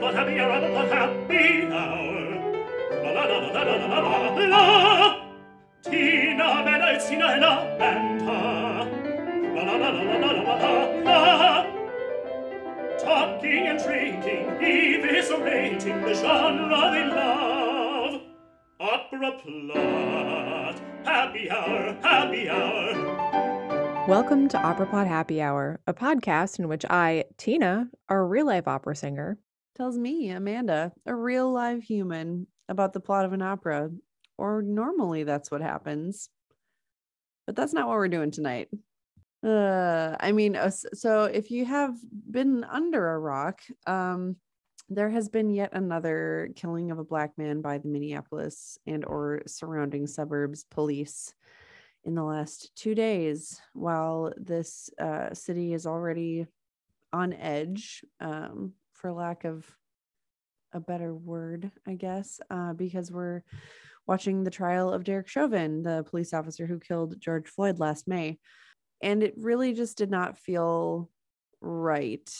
La la la la la la la la la. Tina, Tina. La la la la la la la la la. Talking and eviscerating the genre they love. Opera plot, happy hour, happy hour. Welcome to Opera Plot Happy Hour, a podcast in which I, Tina, a real life opera singer, tells me, Amanda, a real live human, about the plot of an opera. Or normally that's what happens. But that's not what we're doing tonight. Uh, I mean, uh, so if you have been under a rock, um, there has been yet another killing of a black man by the Minneapolis and or surrounding suburbs police in the last two days. While this uh, city is already on edge, um, for lack of a better word, I guess, uh, because we're watching the trial of Derek Chauvin, the police officer who killed George Floyd last May. And it really just did not feel right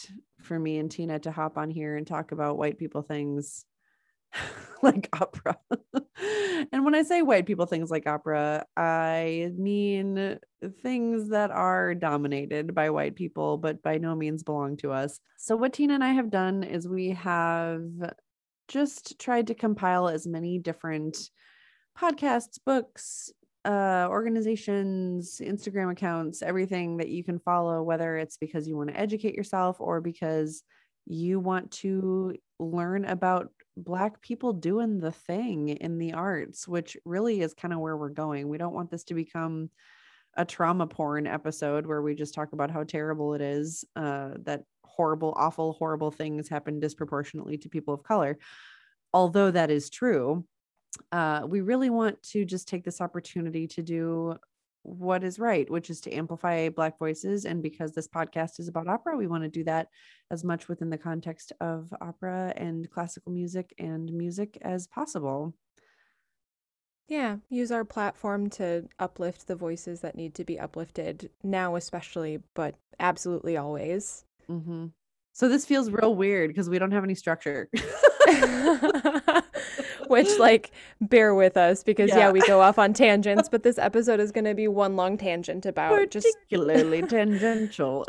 for me and Tina to hop on here and talk about white people things like opera. and when I say white people things like opera, I mean things that are dominated by white people, but by no means belong to us. So, what Tina and I have done is we have just tried to compile as many different podcasts, books, uh, organizations, Instagram accounts, everything that you can follow, whether it's because you want to educate yourself or because you want to learn about Black people doing the thing in the arts, which really is kind of where we're going. We don't want this to become a trauma porn episode where we just talk about how terrible it is uh, that horrible, awful, horrible things happen disproportionately to people of color. Although that is true, uh, we really want to just take this opportunity to do what is right, which is to amplify Black voices. And because this podcast is about opera, we want to do that as much within the context of opera and classical music and music as possible. yeah, use our platform to uplift the voices that need to be uplifted now, especially, but absolutely always. hmm So this feels real weird because we don't have any structure. Which, like, bear with us because, yeah. Yeah. we go off on tangents, but this episode is going to be one long tangent about just particularly tangential.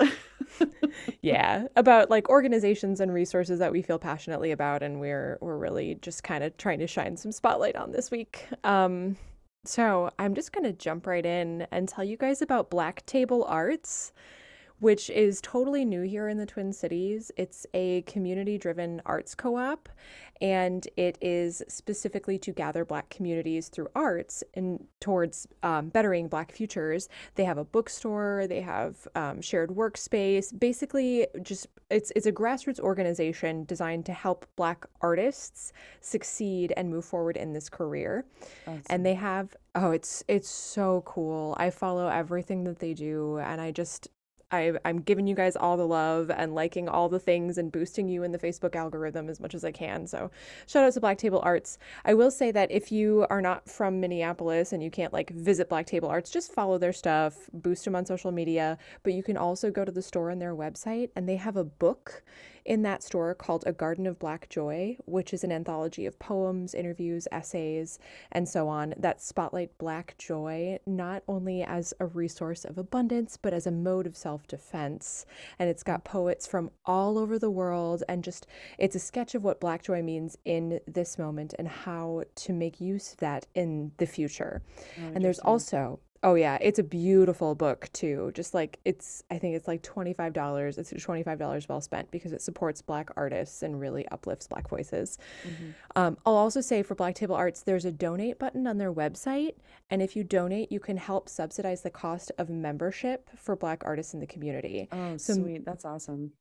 yeah about like organizations and resources that we feel passionately about and we're we're really just kind of trying to shine some spotlight on this week um so i'm just going to jump right in and tell you guys about black table arts which is totally new here in the Twin Cities. It's a community driven arts co op, and it is specifically to gather Black communities through arts and towards um, bettering Black futures. They have a bookstore, they have um, shared workspace. Basically, just it's it's a grassroots organization designed to help Black artists succeed and move forward in this career. And they have oh, it's it's so cool. I follow everything that they do, and I just I, I'm giving you guys all the love and liking all the things and boosting you in the Facebook algorithm as much as I can. So, shout out to Black Table Arts. I will say that if you are not from Minneapolis and you can't like visit Black Table Arts, just follow their stuff, boost them on social media. But you can also go to the store on their website and they have a book in that store called A Garden of Black Joy, which is an anthology of poems, interviews, essays, and so on that spotlight Black joy not only as a resource of abundance, but as a mode of self defense. And it's got poets from all over the world, and just it's a sketch of what Black joy means in this moment and how to make use of that in the future. and there's also Oh yeah, it's a beautiful book too. Just like it's I think it's like $25. It's $25 well spent because it supports black artists and really uplifts black voices. Um, I'll also say for Black Table Arts there's a donate button on their website and if you donate you can help subsidize the cost of membership for black artists in the community. Oh, So- sweet. That's awesome.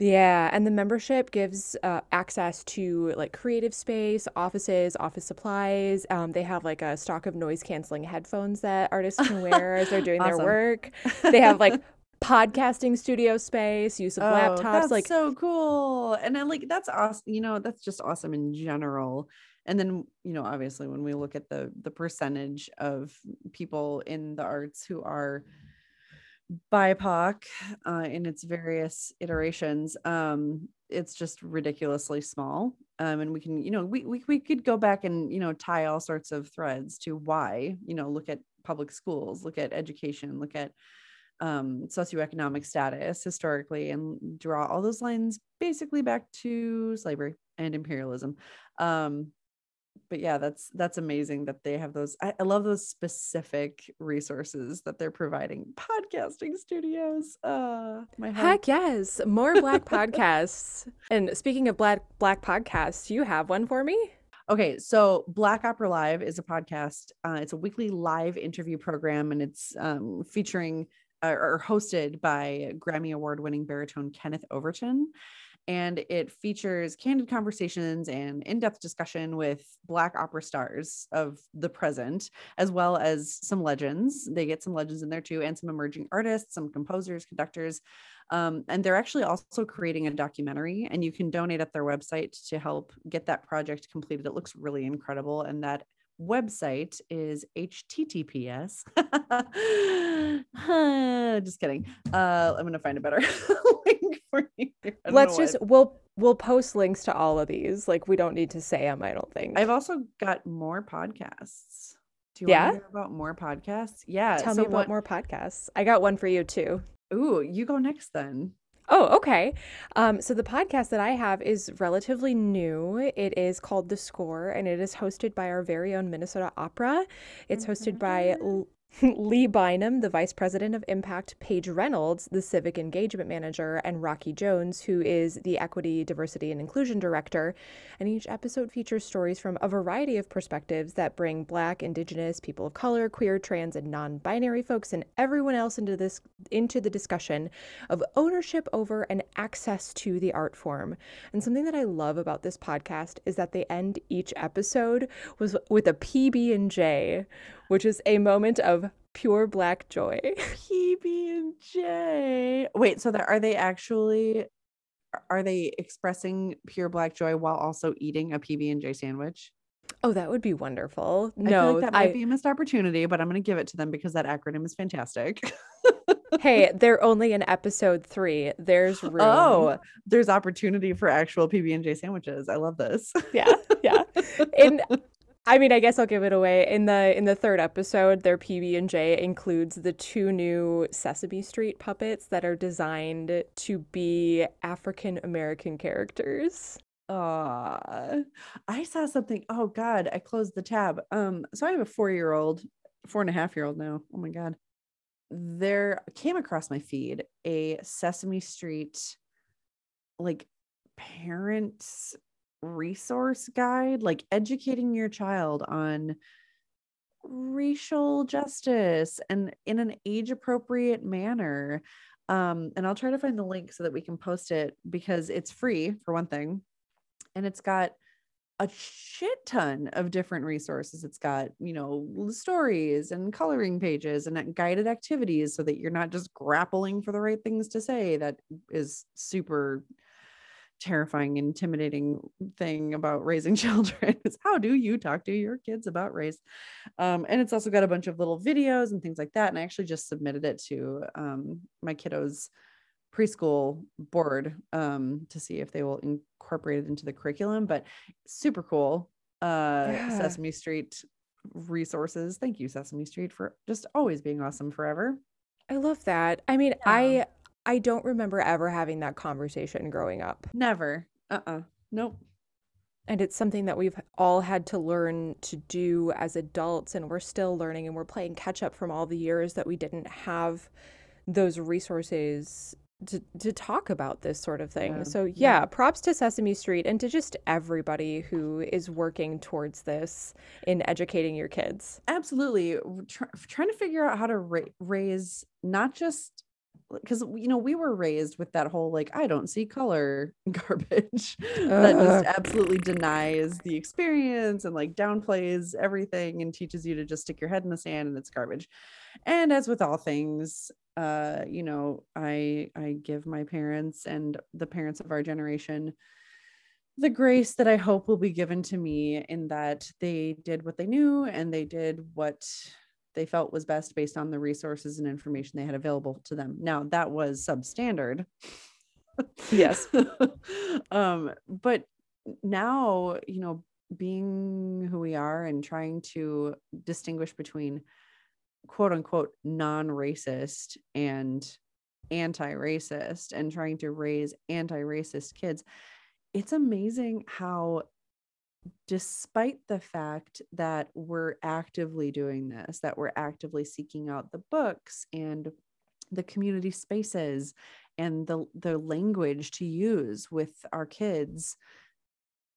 Yeah, and the membership gives uh, access to like creative space, offices, office supplies. Um, they have like a stock of noise canceling headphones that artists can wear as they're doing their work. They have like podcasting studio space, use of Oh, laptops. that's Like, so cool. And then like that's awesome. You know, that's just awesome in general. And then, you know, obviously when we look at the the percentage of people in the arts who are BIPOC uh, in its various iterations, um, it's just ridiculously small. Um, and we can, you know, we, we we could go back and you know tie all sorts of threads to why, you know, look at public schools, look at education, look at um, socioeconomic status historically, and draw all those lines basically back to slavery and imperialism. Um, but yeah, that's that's amazing that they have those. I, I, love those specific resources that they're providing. Podcasting studios. Uh my heart. heck yes, more black podcasts. And speaking of black black podcasts, you have one for me. Okay, so Black Opera Live is a podcast. Uh, it's a weekly live interview program, and it's um, featuring uh, or hosted by Grammy Award winning baritone Kenneth Overton and it features candid conversations and in-depth discussion with black opera stars of the present as well as some legends. They get some legends in there too and some emerging artists some composers conductors. Um, and they're actually also creating a documentary and you can donate at their website to help get that project completed. It looks really incredible and that website is https just kidding. Uh i'm gonna find a better link for you. Let's just what. we'll we'll post links to all of these. Like we don't need to say them i don't think. I've also got more podcasts. Do you yeah? want to hear about more podcasts? Yeah tell so me about what... more podcasts. I got one for you too. Ooh you go next then Oh, okay. Um, so the podcast that I have is relatively new. It is called The Score, and it is hosted by our very own Minnesota Opera. It's hosted by mm-hmm. Lee Bynum, the Vice President of Impact, Paige Reynolds, the Civic Engagement Manager, and Rocky Jones, who is the Equity, Diversity, and Inclusion Director. And each episode features stories from a variety of perspectives that bring Black, Indigenous, people of color, queer, trans, and non-binary folks and everyone else into this into the discussion of ownership over and access to the art form. And something that I love about this podcast is that they end each episode was with a PB and J, which is a moment of pure black joy. PB and J. Wait, so that are they actually are they expressing pure black joy while also eating a PB and J sandwich? Oh, that would be wonderful. No, like that might I, be a missed opportunity, but I'm going to give it to them because that acronym is fantastic. hey, they're only in episode three. There's oh, room. Oh, there's opportunity for actual PB and J sandwiches. I love this. yeah, yeah. And I mean, I guess I'll give it away. In the in the third episode, their PB and J includes the two new Sesame Street puppets that are designed to be African American characters. Uh I saw something. Oh God, I closed the tab. Um, so I have a four-year-old, four and a half year old now. Oh my God. There came across my feed a Sesame Street like parents resource guide, like educating your child on racial justice and in an age appropriate manner. Um, and I'll try to find the link so that we can post it because it's free for one thing. And it's got a shit ton of different resources. It's got, you know, stories and coloring pages and guided activities so that you're not just grappling for the right things to say. That is super terrifying, intimidating thing about raising children is how do you talk to your kids about race? Um, and it's also got a bunch of little videos and things like that. And I actually just submitted it to um, my kiddos preschool board um, to see if they will incorporate it into the curriculum. But super cool. Uh, yeah. Sesame Street resources. Thank you, Sesame Street, for just always being awesome forever. I love that. I mean, yeah. I I don't remember ever having that conversation growing up. Never. Uh uh-uh. uh Nope. And it's something that we've all had to learn to do as adults, and we're still learning and we're playing catch up from all the years that we didn't have those resources to, to talk about this sort of thing. Yeah. So, yeah, yeah, props to Sesame Street and to just everybody who is working towards this in educating your kids. Absolutely. Try, trying to figure out how to ra- raise not just because you know we were raised with that whole like i don't see color garbage uh. that just absolutely denies the experience and like downplays everything and teaches you to just stick your head in the sand and it's garbage and as with all things uh you know i i give my parents and the parents of our generation the grace that i hope will be given to me in that they did what they knew and they did what they felt was best based on the resources and information they had available to them. Now, that was substandard. Yes. um, but now, you know, being who we are and trying to distinguish between quote unquote non-racist and anti-racist and trying to raise anti-racist kids it's amazing how despite the fact that we're actively doing this that we're actively seeking out the books and the community spaces and the the language to use with our kids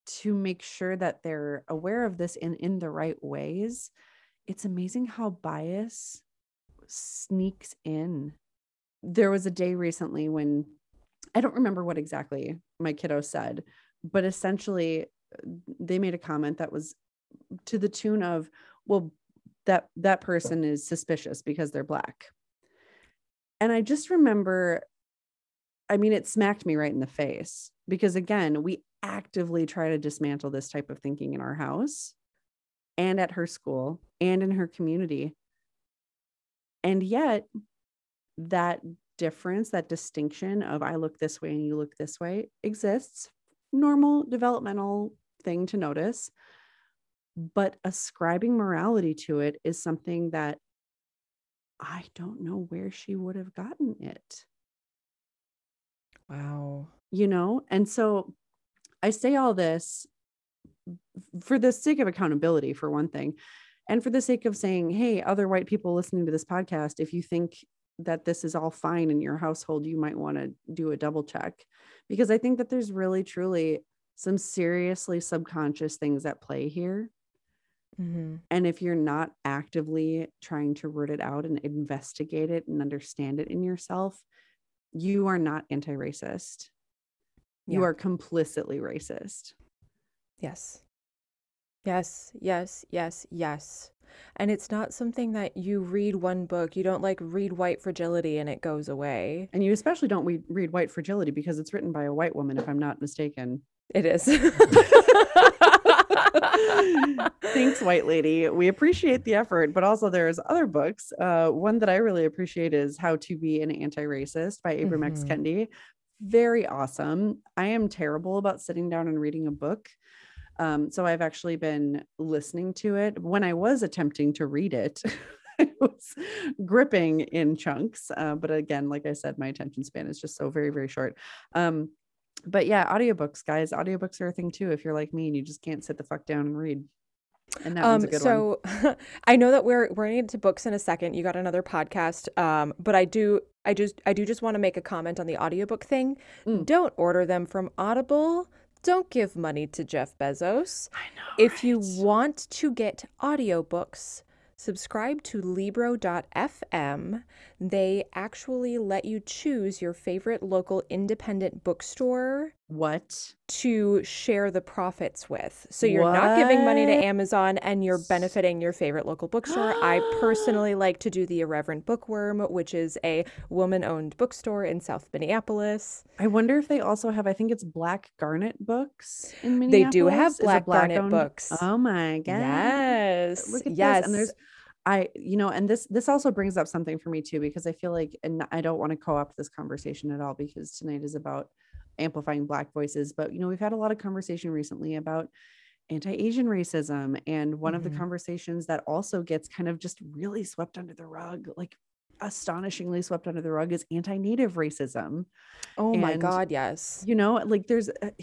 to make sure that they're aware of this in in the right ways it's amazing how bias sneaks in. There was a day recently when i don't remember what exactly my kiddo said but essentially they made a comment that was to the tune of well that that person is suspicious because they're black. And i just remember i mean it smacked me right in the face because again we actively try to dismantle this type of thinking in our house and at her school and in her community. And yet that difference that distinction of i look this way and you look this way exists. Normal developmental thing to notice. But ascribing morality to it is something that I don't know where she would have gotten it. Wow. You know, and so I say all this for the sake of accountability, for one thing, and for the sake of saying, hey, other white people listening to this podcast, if you think that this is all fine in your household, you might want to do a double check because I think that there's really, truly some seriously subconscious things at play here. Mm-hmm. And if you're not actively trying to root it out and investigate it and understand it in yourself, you are not anti racist. Yeah. You are complicitly racist. Yes. Yes, yes, yes, yes. And it's not something that you read one book, you don't like read White Fragility and it goes away. And you especially don't read, read White Fragility because it's written by a white woman, if I'm not mistaken. It is. Thanks, White Lady. We appreciate the effort, but also there's other books. Uh, one that I really appreciate is How to Be an Anti-Racist by Ibram mm-hmm. X. Kendi. Very awesome. I am terrible about sitting down and reading a book. Um, so I've actually been listening to it. When I was attempting to read it, it was gripping in chunks. Uh, but again, like I said, my attention span is just so very, very short. Um, but yeah, audiobooks, guys, audiobooks are a thing too. If you're like me and you just can't sit the fuck down and read. And that um, a good so one. I know that we're we're into books in a second. You got another podcast. Um, but I do I just I do just want to make a comment on the audiobook thing. Mm. Don't order them from Audible. Don't give money to Jeff Bezos. I know. If right? you want to get audiobooks, subscribe to Libro.fm. They actually let you choose your favorite local independent bookstore. What? To share the profits with. So you're what? not giving money to Amazon and you're benefiting your favorite local bookstore. I personally like to do the Irreverent Bookworm, which is a woman owned bookstore in South Minneapolis. I wonder if they also have, I think it's Black Garnet Books in Minneapolis. They do have Black, Black Garnet owned? books. Oh my God. Yes. Look at yes. This. And there's I, you know, and this this also brings up something for me too, because I feel like, and I don't want to co-opt this conversation at all because tonight is about amplifying Black voices. But you know, we've had a lot of conversation recently about anti-Asian racism, and one mm-hmm. of the mm-hmm. conversations that also gets kind of just really swept under the rug, like astonishingly swept under the rug, is anti-Native racism. Oh and, my God, yes. You know, like there's. Uh,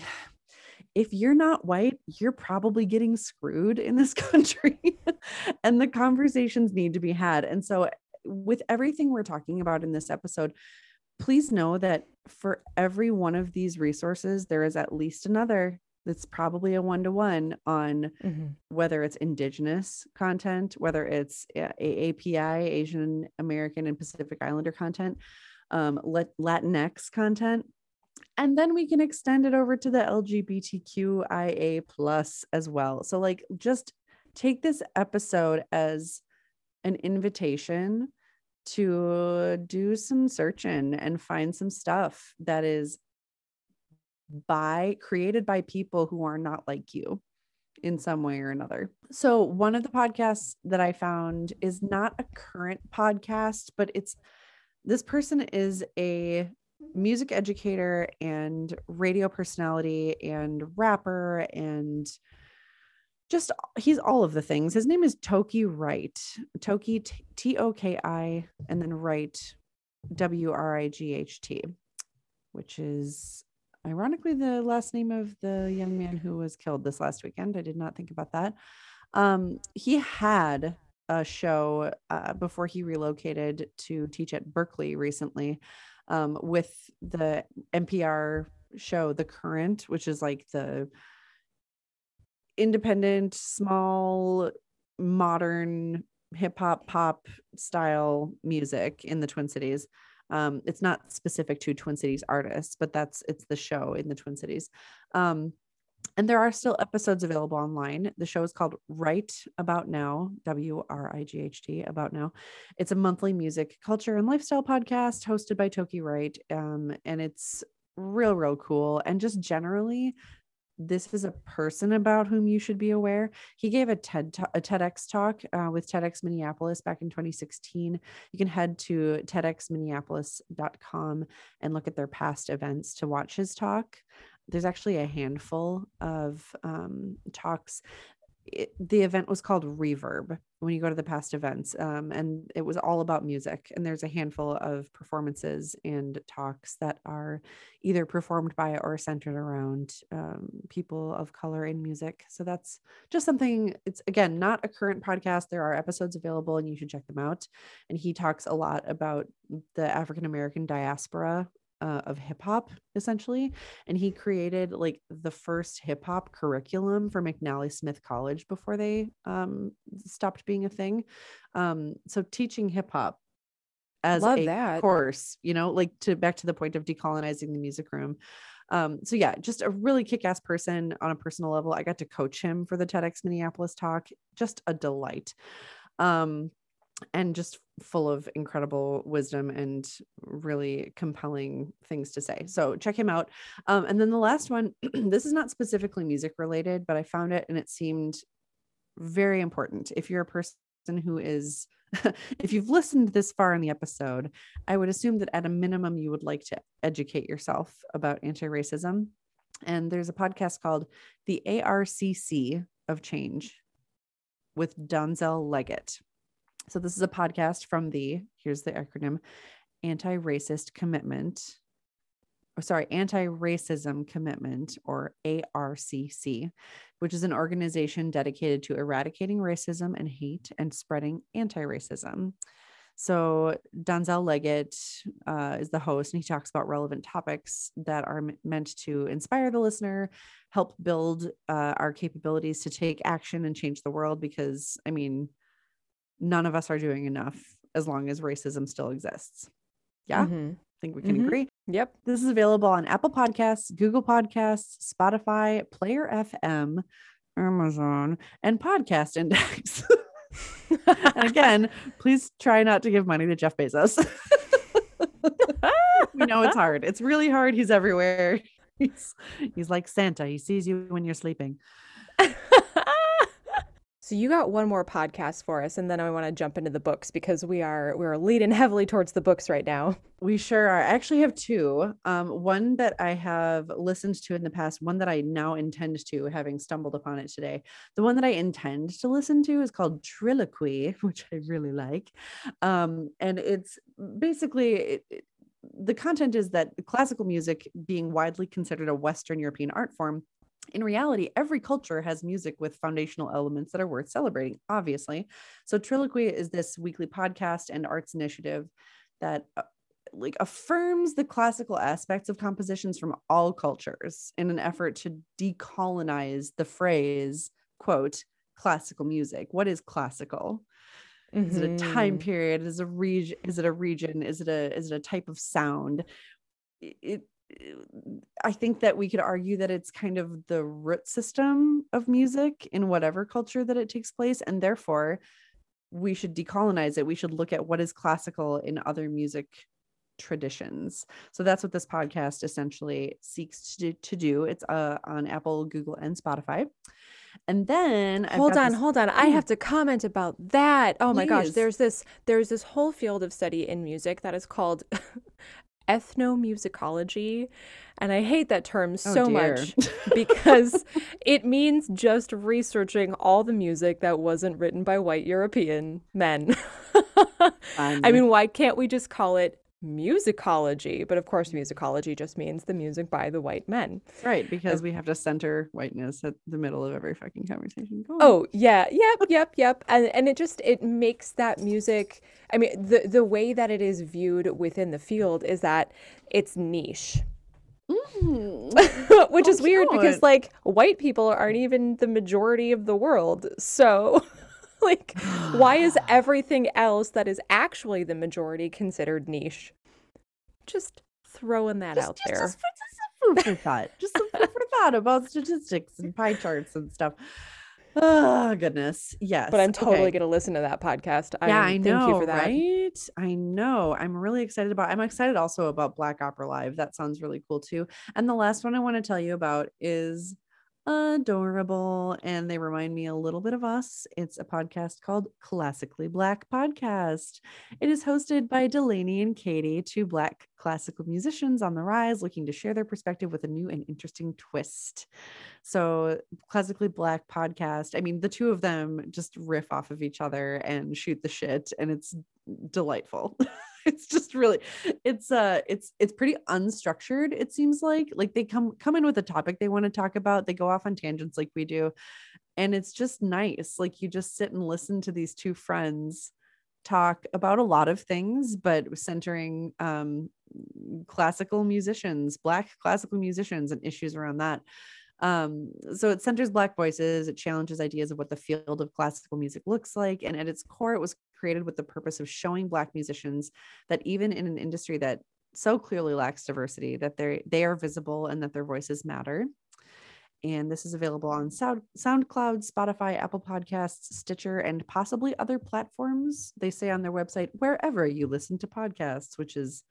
if you're not white, you're probably getting screwed in this country. and the conversations need to be had. And so, with everything we're talking about in this episode, please know that for every one of these resources, there is at least another that's probably a one to one on mm-hmm. whether it's indigenous content, whether it's AAPI, Asian American and Pacific Islander content, um, Latinx content, and then we can extend it over to the lgbtqia plus as well so like just take this episode as an invitation to do some searching and find some stuff that is by created by people who are not like you in some way or another. So, one of the podcasts that I found is not a current podcast, but it's this person is a music educator and radio personality and rapper and just he's all of the things. His name is Toki Wright. Toki T O K I and then Wright W R I G H T, which is ironically the last name of the young man who was killed this last weekend. I did not think about that. Um, he had a show uh, before he relocated to teach at Berkeley recently um, with the NPR show The Current, which is like the independent, small, modern hip hop pop style music in the Twin Cities. Um, it's not specific to Twin Cities artists, but that's it's the show in the Twin Cities. Um, and there are still episodes available online. The show is called Right About Now, W R I G H T, About Now. It's a monthly music, culture, and lifestyle podcast hosted by Toki Wright. Um, and it's real, real cool. And just generally, this is a person about whom you should be aware. He gave a TED a TEDx talk uh, with TEDx Minneapolis back in 2016. You can head to TEDxMinneapolis.com and look at their past events to watch his talk. There's actually a handful of um, talks it, the event was called Reverb when you go to the past events, um, and it was all about music. And there's a handful of performances and talks that are either performed by or centered around um, people of color in music. So that's just something. It's again not a current podcast. There are episodes available, and you should check them out. And he talks a lot about the African American diaspora uh, of hip hop essentially and he created like the first hip hop curriculum for McNally Smith College before they um, stopped being a thing. Um, so teaching hip hop as Love a that. course you know like to back to the point of decolonizing the music room. Um, so yeah just a really kick-ass person on a personal level. I got to coach him for the tedx minneapolis talk. Just a delight. Um, and just full of incredible wisdom and really compelling things to say. So check him out. Um, and then the last one, this is not specifically music related, but I found it and it seemed very important. If you're a person who is, if you've listened this far in the episode, I would assume that at a minimum you would like to educate yourself about anti racism. And there's a podcast called The ARCC of Change with Donzel Leggett. So this is a podcast from the here's the acronym anti-racist commitment or sorry, anti-racism commitment or ARCC, which is an organization dedicated to eradicating racism and hate and spreading anti-racism. So Donzel Leggett uh, is the host, and he talks about relevant topics that are m- meant to inspire the listener, help build uh, our capabilities to take action and change the world. Because I mean, none of us are doing enough as long as racism still exists. Yeah, Mhm. I think we can Mhm. agree. Yep. This is available on Apple Podcasts, Google Podcasts, Spotify, Player FM, Amazon, and Podcast Index. and again, please try not to give money to Jeff Bezos. we know it's hard. It's really hard. He's everywhere. He's he's like Santa. He sees you when you're sleeping. So you got one more podcast for us, and then I want to jump into the books because we are we're leading heavily towards the books right now. We sure are. I actually have two. Um, one that I have listened to in the past, one that I now intend to, having stumbled upon it today. The one that I intend to listen to is called Trilloquy, which I really like. Um, and it's basically it, it- the content is that classical music, being widely considered a Western European art form, in reality, every culture has music with foundational elements that are worth celebrating, obviously. So, Trilloquy is this weekly podcast and arts initiative that uh, like affirms the classical aspects of compositions from all cultures in an effort to decolonize the phrase quote classical music. What is classical? Is it a time Mhm. period? Is a region is it a region? Is it a is it a type of sound? It i think that we could argue that it's kind of the root system of music in whatever culture that it takes place and therefore we should decolonize it we should look at what is classical in other music traditions so that's what this podcast essentially seeks to, to do it's uh, on apple google and spotify and then I've hold on, this- hold on. I Mm. have to comment about that. Oh my gosh, there's this there's this whole field of study in music that is called ethnomusicology. And I hate that term oh, so dear. much because it means just researching all the music that wasn't written by white European men. I mean, why can't we just call it musicology? But of course, musicology just means the music by the white men. right, because we have to center whiteness at the middle of every fucking conversation. Oh yeah, yep, yep, yep. And and it just it makes that music. I mean, the the way that it is viewed within the field is that it's niche, Mm. which is Oh, weird because like white people aren't even the majority of the world. So, like, why is everything else that is actually the majority considered niche? Just throwing that just, out just, there. Just, for, just some food for thought. Just some food for thought about statistics and pie charts and stuff. Oh goodness, yes. but I'm totally okay. gonna listen to that podcast. Yeah, I'm- I thank know, you for that. right? I know. I'm really excited about. I'm excited also about Black Opera Live. That sounds really cool too. And the last one I want to tell you about is adorable, and they remind me a little bit of us. It's a podcast called Classically Black Podcast. It is hosted by Delaney and Katie, two Black classical musicians on the rise, looking to share their perspective with a new and interesting twist. So, Classically Black Podcast. I mean, the two of them just riff off of each other and shoot the shit, and it's delightful. it's just really it's uh it's it's pretty unstructured it seems like like they come come in with a topic they want to talk about they go off on tangents like we do and it's just nice like you just sit and listen to these two friends talk about a lot of things but centering um classical musicians black classical musicians and issues around that um so it centers black voices it challenges ideas of what the field of classical music looks like and at its core it was created with the purpose of showing black musicians that even in an industry that so clearly lacks diversity that they they are visible and that their voices matter and this is available on Sound, SoundCloud, Spotify, Apple Podcasts, Stitcher, and possibly other platforms. They say on their website, wherever you listen to podcasts, which is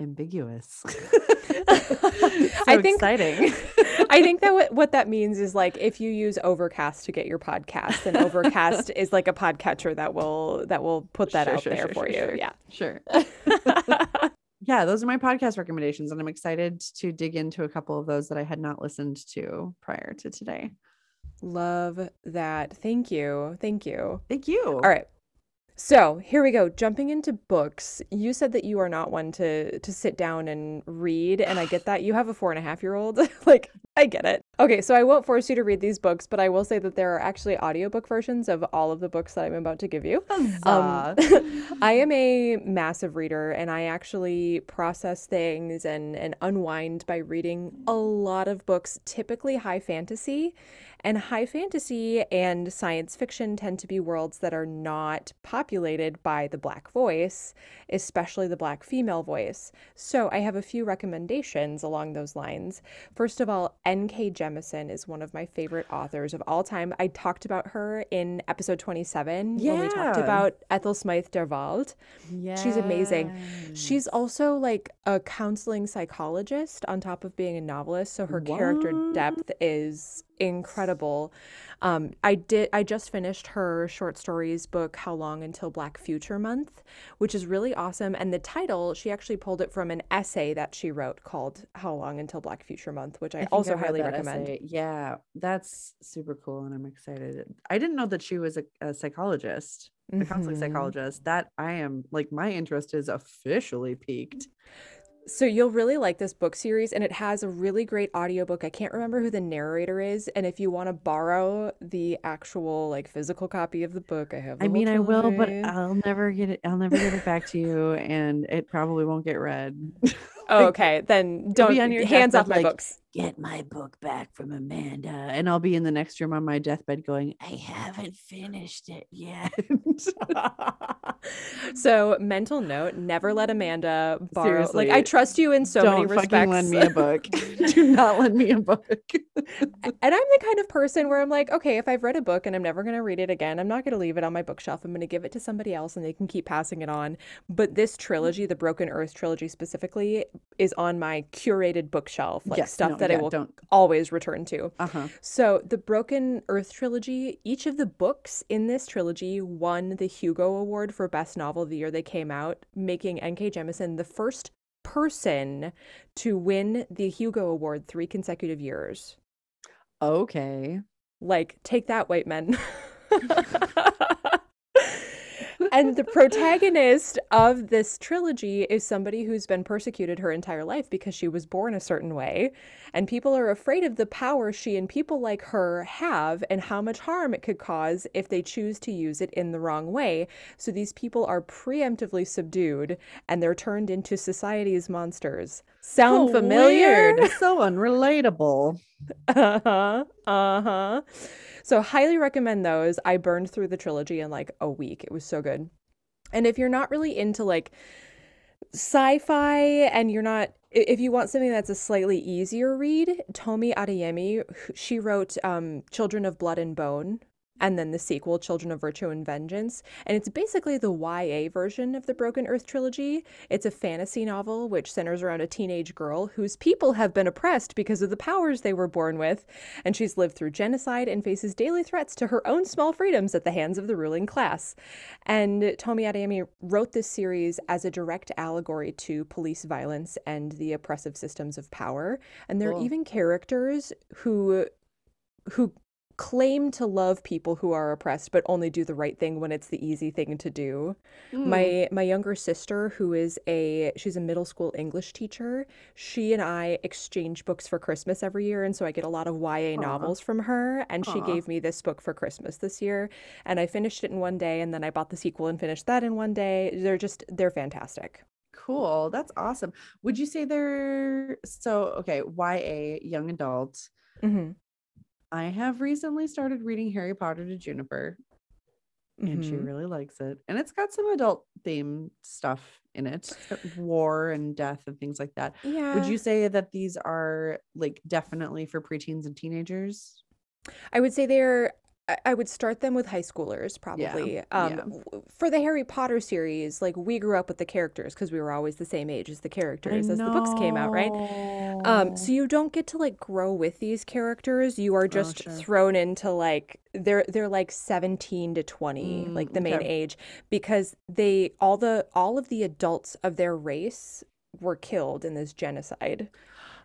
ambiguous. so I think- exciting. I think that what, what that means is like if you use Overcast to get your podcast, then Overcast is like a podcatcher that will that will put that Sure, out sure, there sure, for you. sure. Sure. Yeah. yeah, those are my podcast recommendations, and I'm excited to dig into a couple of those that I had not listened to prior to today. Love that. Thank you. Thank you. Thank you. All right. So here we go. Jumping into books. You said that you are not one to to sit down and read, and I get that. You have a four and a half year old. like I get it. Okay, so I won't force you to read these books, but I will say that there are actually audiobook versions of all of the books that I'm about to give you. Um, I am a massive reader and I actually process things and, and unwind by reading a lot of books, typically high fantasy. And high fantasy and science fiction tend to be worlds that are not populated by the Black voice, especially the Black female voice. So I have a few recommendations along those lines. First of all, N.K. Jemisin is one of my favorite authors of all time. I talked about her in episode 27 when we talked about Ethel Smyth Der Wald. She's amazing. She's also like a counseling psychologist on top of being a novelist, so her character depth is incredible. Um, I did. I just finished her short stories book, "How Long Until Black Future Month," which is really awesome. And the title, she actually pulled it from an essay that she wrote called "How Long Until Black Future Month," which I, think also read highly recommend. essay. Yeah, that's super cool, and I'm excited. I didn't know that she was a, a psychologist, a counseling Mhm. psychologist. That I am like my interest is officially piqued. So you'll really like this book series and it has a really great audiobook. I can't remember who the narrator is and if you want to borrow the actual like physical copy of the book, I have I mean, I will, but. I'll never get it. I'll never get it back to you, and it probably won't get read. Oh, okay, then don't be on your hands off my like, books. Get my book back from Amanda, and I'll be in the next room on my deathbed going, I haven't finished it yet. so mental note: never let Amanda borrow. Like I trust you in so many respects. Don't fucking lend me a book. Do not lend me a book. and I'm the kind of person where I'm like, okay, if I've read a book and I'm never going to read it again, I'm not going to leave it on my bookshelf. I'm going to give it to somebody else and they can keep passing it on. But this mm. trilogy, the Broken Earth trilogy specifically, is on my curated bookshelf, like Yes, stuff no, that yeah, I will don't. always return to. Uh huh. So, the Broken Earth trilogy, each of the books in this trilogy won the Hugo Award for Best Novel the year they came out, making N.K. Jemisin the first person to win the Hugo Award three consecutive years. Okay. Like, take that, white men. and the protagonist of this trilogy is somebody who's been persecuted her entire life because she was born a certain way. And people are afraid of the power she and people like her have and how much harm it could cause if they choose to use it in the wrong way. So these people are preemptively subdued and they're turned into society's monsters. Sound Oh, familiar? weird. So unrelatable. Uh huh. Uh huh. So, highly recommend those. I burned through the trilogy in like a week. It was so good. And if you're not really into like sci fi and you're not, if you want something that's a slightly easier read, Tomi Adeyemi, she wrote um, Children of Blood and Bone. And then the sequel, Children of Virtue and Vengeance. And it's basically the YA version of the Broken Earth trilogy. It's a fantasy novel which centers around a teenage girl whose people have been oppressed because of the powers they were born with. And she's lived through genocide and faces daily threats to her own small freedoms at the hands of the ruling class. And Tomi Adeyemi wrote this series as a direct allegory to police violence and the oppressive systems of power. And there are even characters who who claim to love people who are oppressed but only do the right thing when it's the easy thing to do. Hmm. My my younger sister who is a she's a middle school English teacher, she and I exchange books for Christmas every year and so I get a lot of YA Aw. novels from her and she gave me this book for Christmas this year and I finished it in one day and then I bought the sequel and finished that in one day. They're just they're fantastic. Cool. That's awesome. Would you say they're so okay? YA, young adult. Mhm. I have recently started reading Harry Potter to Juniper, and she Mhm. really likes it. And it's got some adult theme stuff in it, war and death and things like that. Yeah. Would you say that these are like definitely for preteens and teenagers? I would say they're I- would start them with high schoolers probably. Um yeah. for the Harry Potter series, like we grew up with the characters because we were always the same age as the characters as the books came out, right? Um so you don't get to like grow with these characters. You are just Oh, sure. thrown into like they're they're like 17 to 20, like Mm, the main okay. age because they all the all of the adults of their race were killed in this genocide.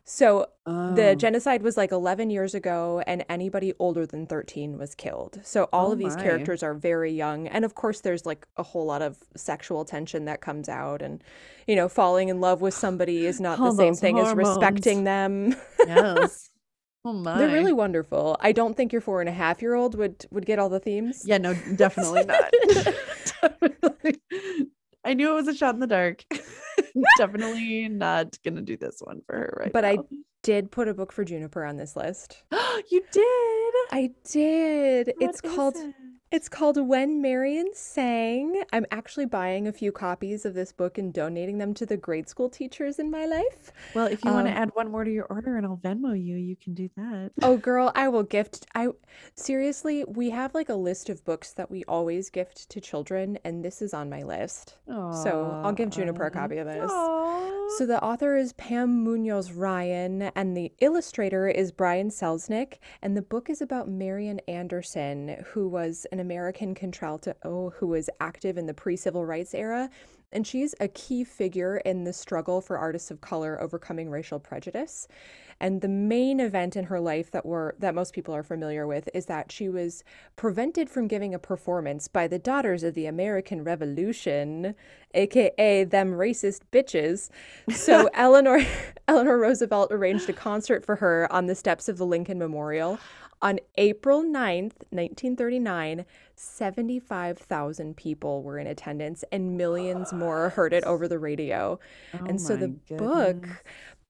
So the Oh. genocide was like 11 years ago, and anybody older than 13 was killed. So all Oh of these my. characters are very young. And of course, there's like a whole lot of sexual tension that comes out. And, you know, falling in love with somebody is not the same thing as respecting them. yes. Oh my. They're really wonderful. I don't think your four and a half year old would would get all the themes. Yeah, no, definitely not. definitely. I knew it was a shot in the dark. definitely not gonna do this one for her right But I did put a book for Juniper on this list. you did. I did. it's called it? It's called When Marian Sang. I'm actually buying a few copies of this book and donating them to the grade school teachers in my life. Well, if you want to Um, add one more to your order and I'll Venmo you, you can do that. Oh girl, I will gift I seriously, we have like a list of books that we always gift to children and this is on my list. So, I'll give Juniper a copy of this. Aw. So the author is Pam Munoz Ryan, and the illustrator is Brian Selznick, and the book is about Marian Anderson, who was an American contralto who was active in the pre-civil rights era, and she's a key figure in the struggle for artists of color overcoming racial prejudice. And the main event in her life that we're that most people are familiar with is that she was prevented from giving a performance by the Daughters of the American Revolution, aka them racist bitches. So Eleanor Eleanor Roosevelt arranged a concert for her on the steps of the Lincoln Memorial. On April 9th, 1939, 75,000 people were in attendance and millions more heard it over the radio. Oh and so the my book goodness.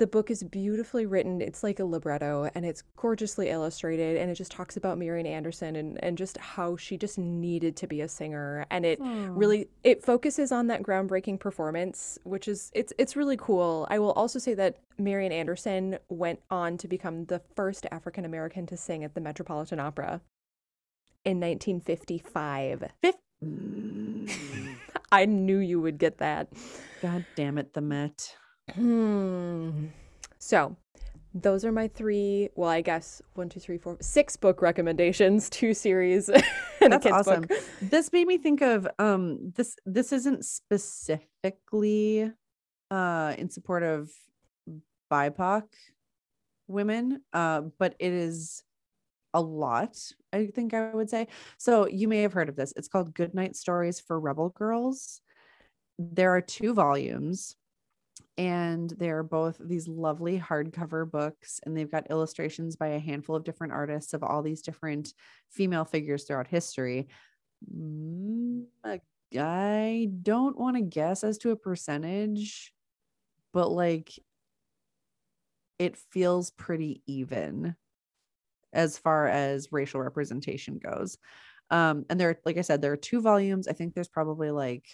The book is beautifully written. It's like a libretto and it's gorgeously illustrated and it just talks about Marian Anderson and, and just how she just needed to be a singer. And it hmm. really it focuses on that groundbreaking performance, which is it's it's really cool. I will also say that Marian Anderson went on to become the first African American to sing at the Metropolitan Opera in 1955. Fif-. I knew you would get that. God damn it, the Met. Hmm. So, those are my three. Well, I guess one, two, three, four, six book recommendations, two series, and a That's kids awesome. book. This made me think of um this this isn't specifically uh in support of BIPOC women, uh, but it is a lot, I think I would say. So you may have heard of this. It's called Goodnight Stories for Rebel Girls. There are two volumes, and they're both these lovely hardcover books, and they've got illustrations by a handful of different artists of all these different female figures throughout history. Mm, I don't want to guess as to a percentage, but like it feels pretty even as far as racial representation goes. Um, and there, like I said, there are two volumes. I think there's probably like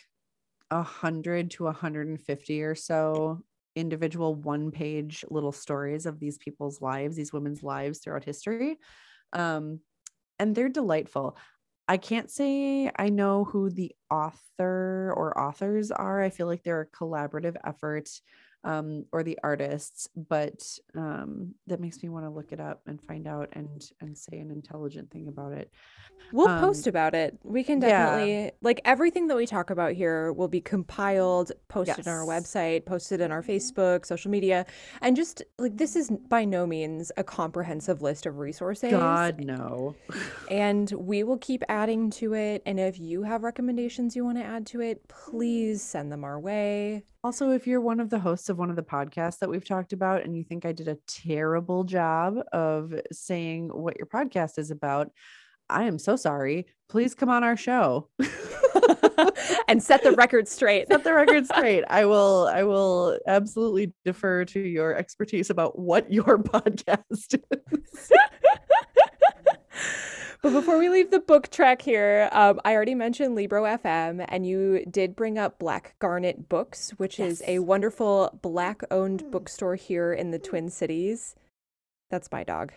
a hundred to 150 or so individual one page little stories of these people's lives, these women's lives throughout history. Um, and they're delightful. I can't say I know who the author or authors are. I feel like they're a collaborative effort um, or the artists, but um, that makes me want to look it up and find out and and say an intelligent thing about it. We'll Um, post about it. We can yeah. definitely like everything that we talk about here will be compiled, posted on our website, posted on our Facebook, social media, and just like this is by no means a comprehensive list of resources. God no. And we will keep adding to it. And if you have recommendations you want to add to it, please send them our way. Also, if you're one of the hosts of one of the podcasts that we've talked about and you think I did a terrible job of saying what your podcast is about, I am so sorry. Please come on our show. and set the record straight. Set the record straight. I will I will absolutely defer to your expertise about what your podcast is. But before we leave the book track here, um, I already mentioned Libro FM, and you did bring up Black Garnet Books, which is a wonderful black owned bookstore here in the Twin Cities. That's my dog.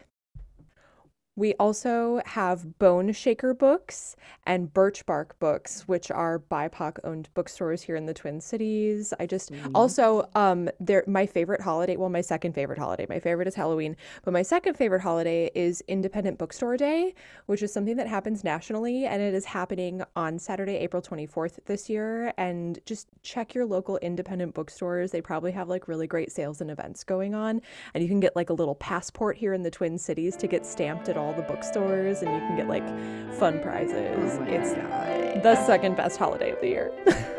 We also have Bone Shaker Books and Birch Bark Books, which are BIPOC owned bookstores here in the Twin Cities. I just also um they're my favorite holiday, well my second favorite holiday. My favorite is Halloween, but my second favorite holiday is Independent Bookstore Day, which is something that happens nationally and it is happening on Saturday, April 24th this year and just check your local independent bookstores. They probably have like really great sales and events going on and you can get like a little passport here in the Twin Cities to get stamped at all the bookstores and you can get like fun prizes. Oh it's God. the second best holiday of the year.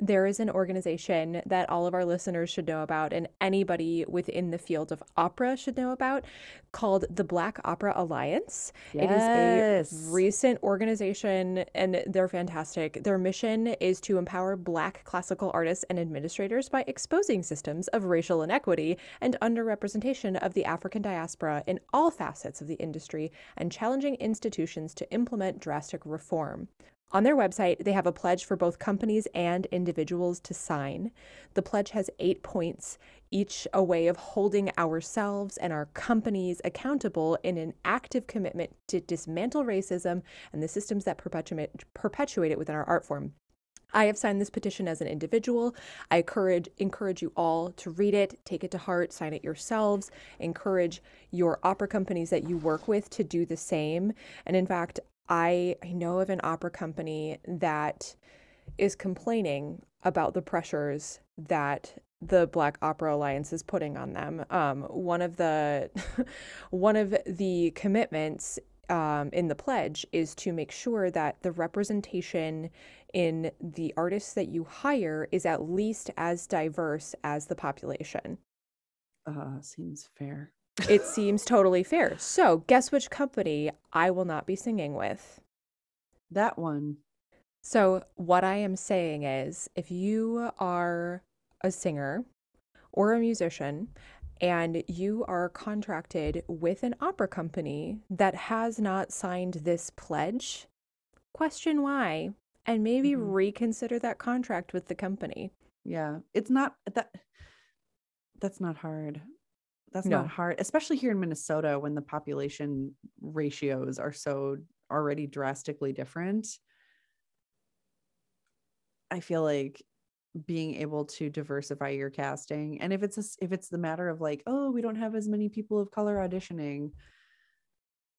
there is an organization that all of our listeners should know about and anybody within the field of opera should know about called the Black Opera Alliance. It Yes. is a recent organization and they're fantastic. Their mission is to empower Black classical artists and administrators by exposing systems of racial inequity and underrepresentation of the African diaspora in all facets of the industry and challenging institutions to implement drastic reform. On their website, they have a pledge for both companies and individuals to sign. The pledge has eight points, each a way of holding ourselves and our companies accountable in an active commitment to dismantle racism and the systems that perpetuate, it within our art form. I have signed this petition as an individual. I encourage encourage you all to read it, take it to heart, sign it yourselves. Encourage your opera companies that you work with to do the same. And in fact, I, I know of an opera company that is complaining about the pressures that the Black Opera Alliance is putting on them. Um, one of the one of the commitments um, in the pledge is to make sure that the representation in the artists that you hire is at least as diverse as the population. Uh seems fair. It seems totally fair. So, guess which company I will not be singing with? That one. So, what I am saying is if you are a singer or a musician and you are contracted with an opera company that has not signed this pledge, question why and maybe Mhm. reconsider that contract with the company. Yeah. It's not that that's not hard. That's No. not hard, especially here in Minnesota when the population ratios are so already drastically different. I feel like being able to diversify your casting and if it's a, if it's the matter of like oh we don't have as many people of color auditioning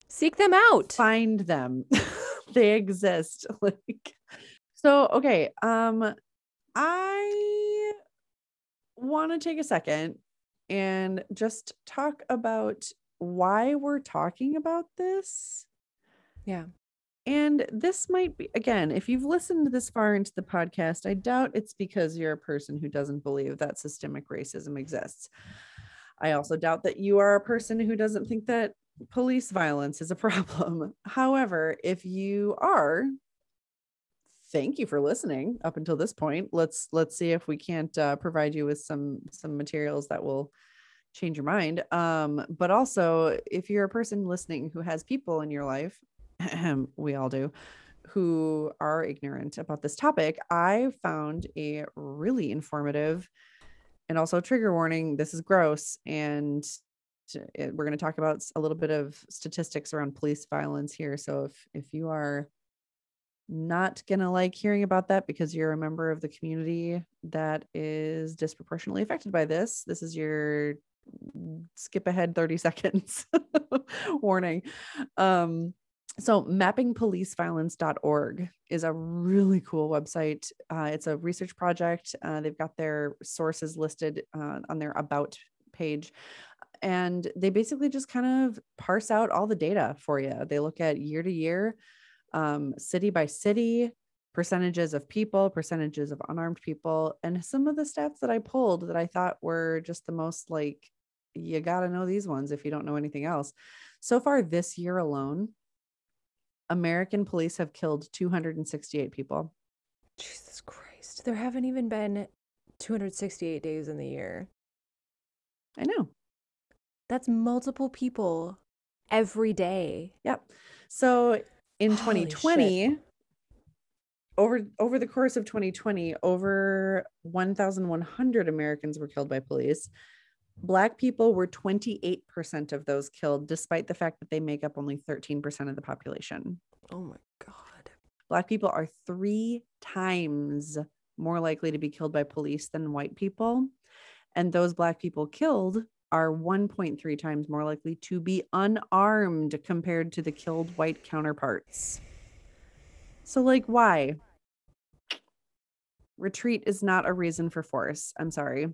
Seek them out. find them they exist like so okay um i want to take a second and just talk about why we're talking about this Yeah. and this might be, again, if you've listened this far into the podcast, I doubt it's because you're a person who doesn't believe that systemic racism exists. I also doubt that you are a person who doesn't think that police violence is a problem. However, if you are, thank you for listening up until this point. Let's let's see if we can't uh, provide you with some some materials that will change your mind. Um, but also, if you're a person listening who has people in your life we all do, who are ignorant about this topic, I found a really informative and also trigger warning. This is gross. And we're going to talk about a little bit of statistics around police violence here. So if, if you are not going to like hearing about that because you're a member of the community that is disproportionately affected by this, this is your mm, skip ahead 30 seconds. Warning. Um, so mappingpoliceviolence.org is a really cool website. Uh, it's a research project. Uh, they've got their sources listed uh, on their about page. And they basically just kind of parse out all the data for you they look at year to year um, city by city percentages of people percentages of unarmed people and some of the stats that i pulled that i thought were just the most like you got to know these ones if you don't know anything else so far this year alone American police have killed 268 people. Jesus Christ. There haven't even been 268 days in the year. I know. That's multiple people every day. Yep. So in Holy 2020, over over the course of 2020, over 1,100 Americans were killed by police. Black people were 28% of those killed, despite the fact that they make up only 13% of the population. Oh my God. Black people are three times more likely to be killed by police than white people. And those Black people killed are 1.3 times more likely to be unarmed compared to the killed white counterparts. So, like, why? Retreat is not a reason for force. I'm sorry.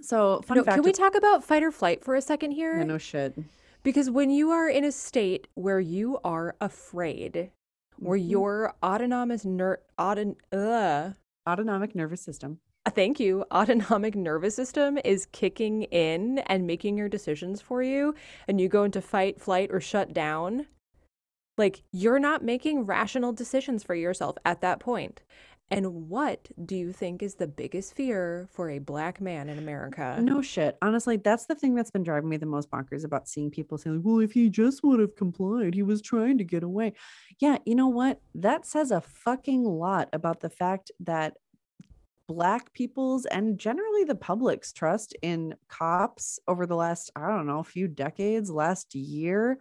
So, fun No, fact can we talk about fight or flight for a second here? yeah, no shit. Because when you are in a state where you are afraid, where Mhm. your autonomous ner- auton- uh, autonomic nervous system. Uh, thank you, autonomic nervous system is kicking in and making your decisions for you, and you go into fight, flight, or shut down, like you're not making rational decisions for yourself at that point. And what do you think is the biggest fear for a black man in America? No shit. Honestly, that's the thing that's been driving me the most bonkers about seeing people saying, well, if he just would have complied, he was trying to get away. Yeah, you know what? That says a fucking lot about the fact that Black people's and generally the public's trust in cops over the last, I don't know, few decades, last year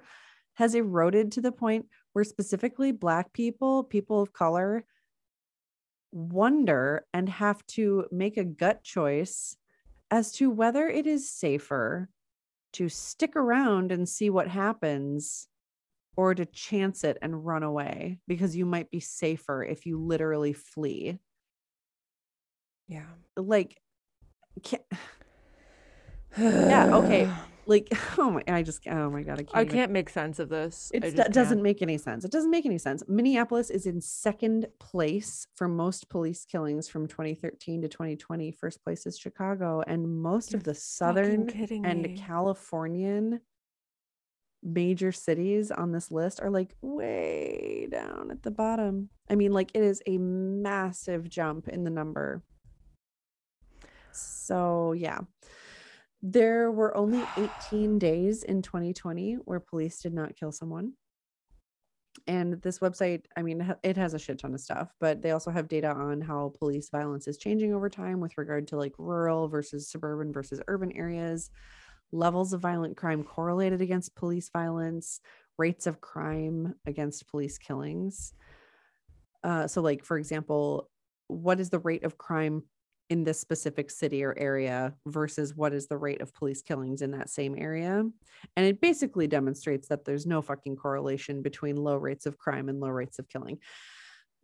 has eroded to the point where specifically Black people, people of color, wonder and have to make a gut choice as to whether it is safer to stick around and see what happens or to chance it and run away because you might be safer if you literally flee. Yeah. Like, ca- Yeah, okay. like, oh my, I just, oh my God, I can't. I can't make sense of this. It doesn't can't. make any sense. It doesn't make any sense. Minneapolis is in second place for most police killings from 2013 to 2020. First place is Chicago, and most You're of the southern and me. Californian major cities on this list are like way down at the bottom. I mean, like it is a massive jump in the number. So, yeah. There were only 18 days in 2020 where police did not kill someone. And this website, I mean, it has a shit ton of stuff, but they also have data on how police violence is changing over time with regard to like rural versus suburban versus urban areas, levels of violent crime correlated against police violence, rates of crime against police killings. Uh, so, like, for example, what is the rate of crime in this specific city or area versus what is the rate of police killings in that same area. And it basically demonstrates that there's no fucking correlation between low rates of crime and low rates of killing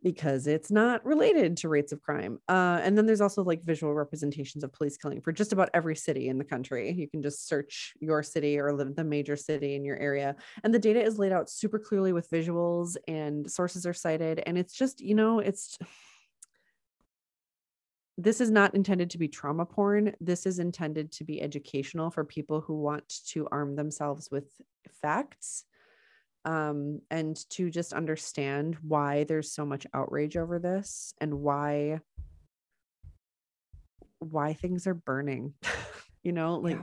because it's not related to rates of crime. Uh, and then there's also like visual representations of police killing for just about every city in the country. You can just search your city or the, the major city in your area. And the data is laid out super clearly with visuals and sources are cited. And it's just, you know, it's. This is not intended to be trauma porn. This is intended to be educational for people who want to arm themselves with facts um, and to just understand why there's so much outrage over this and why why things are burning you know like Yeah.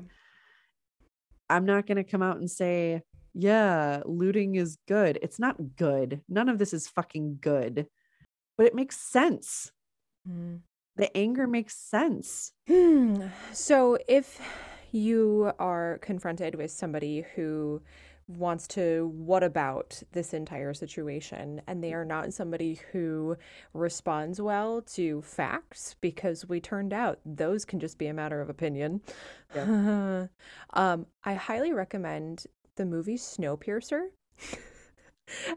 i'm not going to come out and say yeah looting is good it's not good none of this is fucking good but it makes sense Mm. The anger makes sense. Hmm. So, if you are confronted with somebody who wants to what about this entire situation and they are not somebody who responds well to facts because we turned out those can just be a matter of opinion. Um i highly recommend the movie snowpiercer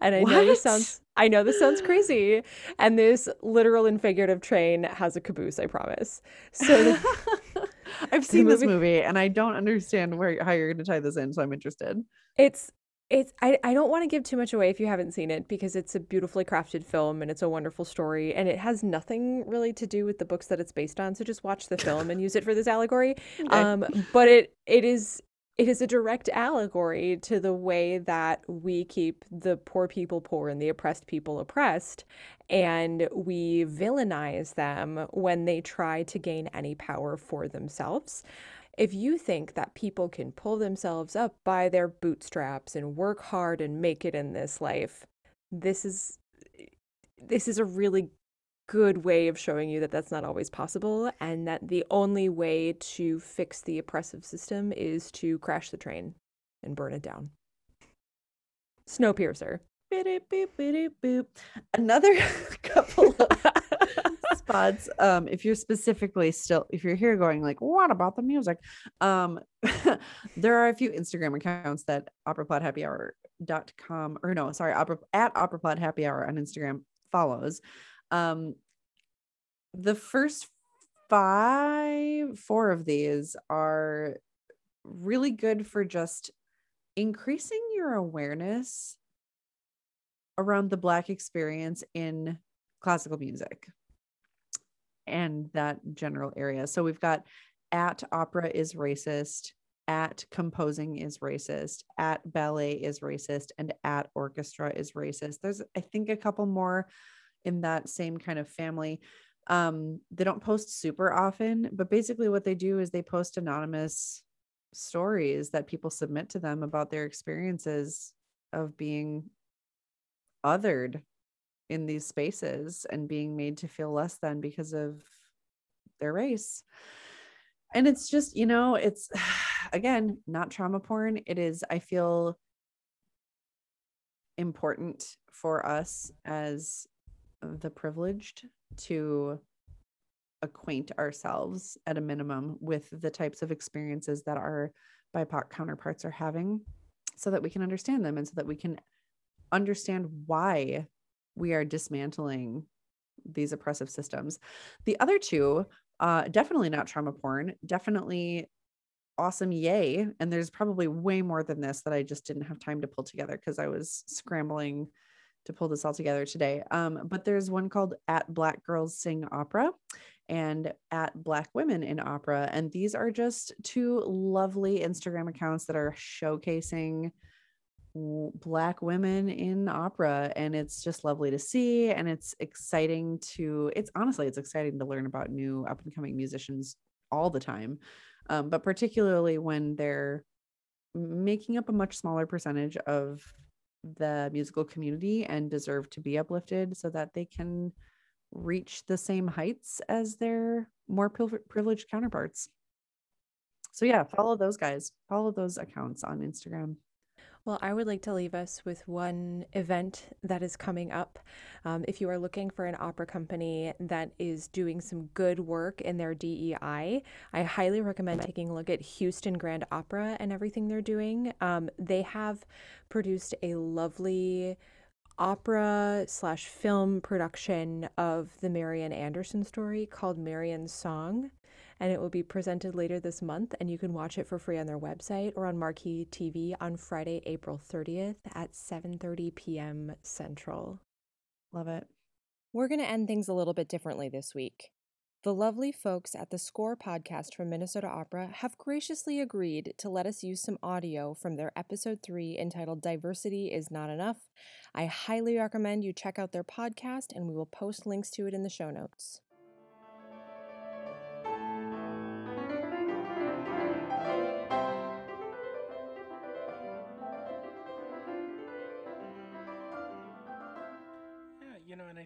and i know this sounds i know this sounds crazy. And this literal and figurative train has a caboose i promise. So the- i've seen this movie- movie and i don't understand where how you're going to tie this in so i'm interested. It's it's I, I don't want to give too much away if you haven't seen it because it's a beautifully crafted film and it's a wonderful story and it has nothing really to do with the books that it's based on. So just watch the film and use it for this allegory. Okay. um but it it is it is a direct allegory to the way that we keep the poor people poor and the oppressed people oppressed and we villainize them when they try to gain any power for themselves. If you think that people can pull themselves up by their bootstraps and work hard and make it in this life, this is this is a really good way of showing you that that's not always possible and that the only way to fix the oppressive system is to crash the train and burn it down. Snowpiercer. Another couple of spots. Um, if you're specifically still, if you're here going like, what about the music? Um, there are a few Instagram accounts that operaplothappyhour.com or no, sorry, opera at operaplot happy hour on Instagram follows. Um, the first five, four of these are really good for just increasing your awareness around the black experience in classical music and that general area. So we've got at opera is racist, at composing is racist, at ballet is racist, and at orchestra is racist. There's I think a couple more in that same kind of family. Um, they don't post super often, but basically what they do is they post anonymous stories that people submit to them about their experiences of being othered in these spaces and being made to feel less than because of their race. And it's just, you know, it's again not trauma porn. It is, I feel, important for us as the privileged to acquaint ourselves at a minimum with the types of experiences that our BIPOC counterparts are having so that we can understand them and so that we can understand why we are dismantling these oppressive systems. The other two, uh, definitely not trauma porn, definitely awesome yay. And there's probably way more than this that I just didn't have time to pull together because I was scrambling to pull this all together today. Um, but there's one called At Black Girls Sing Opera and at Black Women in Opera. And these are just two lovely Instagram accounts that are showcasing Black women in opera. And it's just lovely to see. And it's exciting to, it's honestly, it's exciting to learn about new up and coming musicians all the time. Um, but particularly when they're making up a much smaller percentage of the musical community and deserve to be uplifted so that they can reach the same heights as their more priv- privileged counterparts. So yeah, follow those guys. Follow those accounts on Instagram. Well, I would like to leave us with one event that is coming up. Um, if you are looking for an opera company that is doing some good work in their DEI, I highly recommend taking a look at Houston Grand Opera and everything they're doing. Um, they have produced a lovely opera slash film production of the Marian Anderson story called Marian's Song and it will be presented later this month and you can watch it for free on their website or on marquee tv on friday april 30th at 7.30 p.m central Love it. we're going to end things a little bit differently this week the lovely folks at the Score podcast from Minnesota Opera have graciously agreed to let us use some audio from their episode 3 entitled Diversity is Not Enough. I highly recommend you check out their podcast, and we will post links to it in the show notes.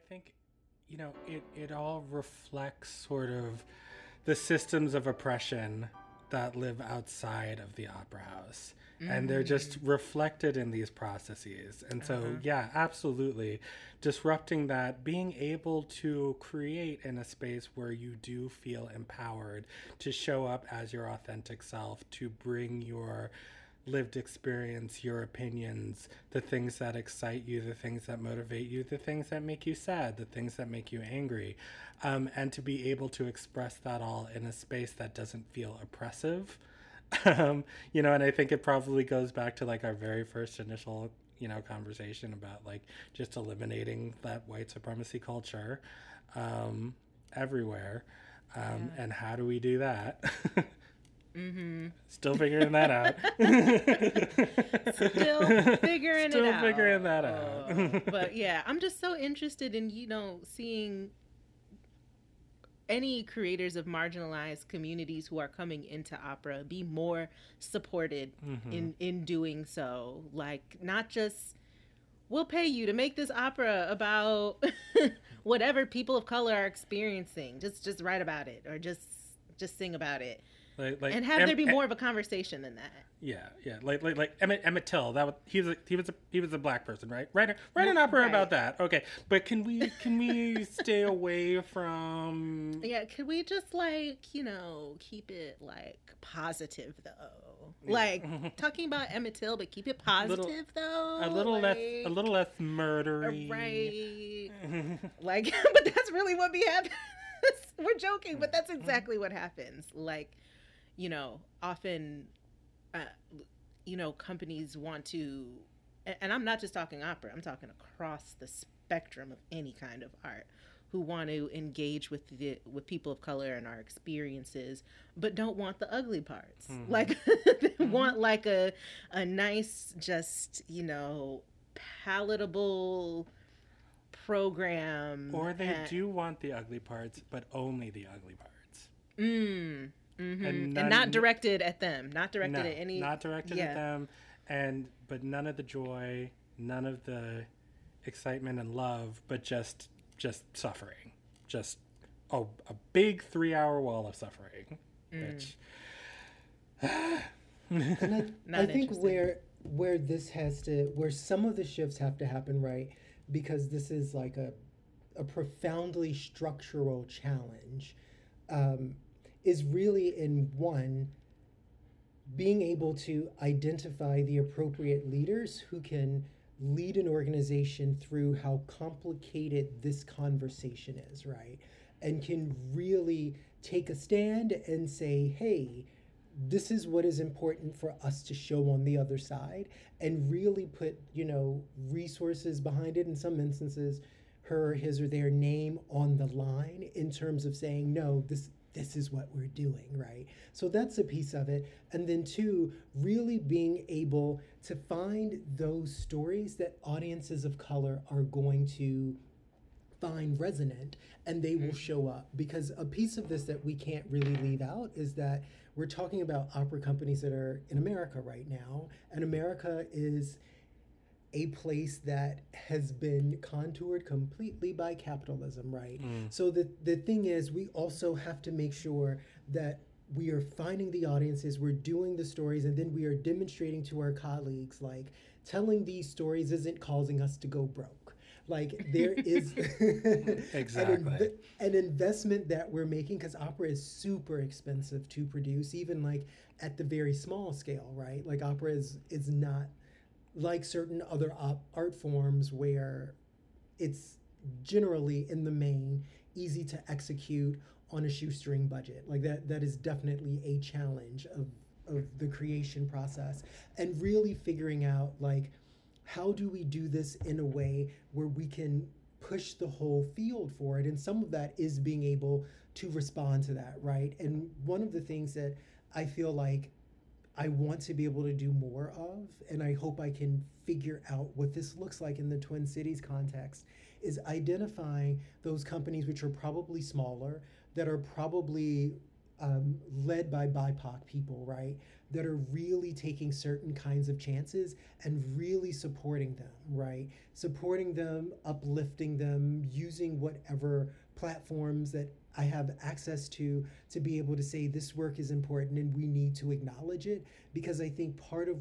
Think, you know, it, it all reflects sort of the systems of oppression that live outside of the opera house. And they're mm. just reflected in these processes. And so, uh-huh. yeah, absolutely. Disrupting that, being able to create in a space where you do feel empowered to show up as your authentic self, to bring your lived experience, your opinions, the things that excite you, the things that motivate you, the things that make you sad, the things that make you angry, um, and to be able to express that all in a space that doesn't feel oppressive. Um, you know, and I think it probably goes back to like our very first initial, you know, conversation about like just eliminating that white supremacy culture um, everywhere. Um, And how do we do that? Mm-hmm. Still figuring that out. Still figuring Still it out. Still figuring that out. Uh, but yeah, I'm just so interested in you know seeing any creators of marginalized communities who are coming into opera be more supported Mm-hmm. in in doing so. Like not just we'll pay you to make this opera about whatever people of color are experiencing. Just just write about it or just just sing about it. Like, like and have Em- there be Em- more of a conversation than that. Yeah, yeah, like like like Emmett Emmett Till. That was, he was a, he was a he was a black person, right? Write a, write an opera Right. about that. Okay, but can we can we stay away from? Yeah, could we just like, you know, keep it like positive though? Like talking about Emmett Till, but keep it positive Little- though. A little less a little less murdery. Uh, right. like, but that's really what be happening. We're joking, but that's mm-hmm. exactly what happens. Like, you know, often, uh, you know, companies want to, and I'm not just talking opera. I'm talking across the spectrum of any kind of art, who want to engage with the with people of color and our experiences, but don't want the ugly parts. Like, they want like a a nice, just you know, palatable program. Or they and- do want the ugly parts, but only the ugly parts. Mm, mhm. and, none- not directed at them, not directed no, at any. not directed yeah. at them, and but none of the joy, none of the excitement and love, but just just suffering, just a, a big three hour wall of suffering, Mm. which And I, I think where where this has to where some of the shifts have to happen right because this is like a a profoundly structural challenge um, is really in one being able to identify the appropriate leaders who can lead an organization through how complicated this conversation is, right? And can really take a stand and say, hey, this is what is important for us to show on the other side and really put, you know, resources behind it in some instances her his or their name on the line in terms of saying no this this is what we're doing right? So that's a piece of it. And then two really being able to find those stories that audiences of color are going to find resonant and they will mm-hmm. show up. Because a piece of this that we can't really leave out is that we're talking about opera companies that are in America right now. And America is a place that has been contoured completely by capitalism, right? Mm. So the the thing is we also have to make sure that we are finding the audiences, we're doing the stories, and then we are demonstrating to our colleagues like telling these stories isn't causing us to go broke. Like there is an, Exactly. an investment that we're making because opera is super expensive to produce, even like at the very small scale, right? Like opera is is not like certain other art forms where it's generally in the main easy to execute on a shoestring budget. Like that that is definitely a challenge of of the creation process and really figuring out like how do we do this in a way where we can push the whole field for it and some of that is being able to respond to that right? And one of the things that i feel like I want to be able to do more of, and I hope I can figure out what this looks like in the Twin Cities context, is identifying those companies which are probably smaller, that are probably um, led by BIPOC people, right? That are really taking certain kinds of chances and really supporting them, right? Supporting them, uplifting them, using whatever platforms that I have access to to be able to say this work is important and we need to acknowledge it because I think part of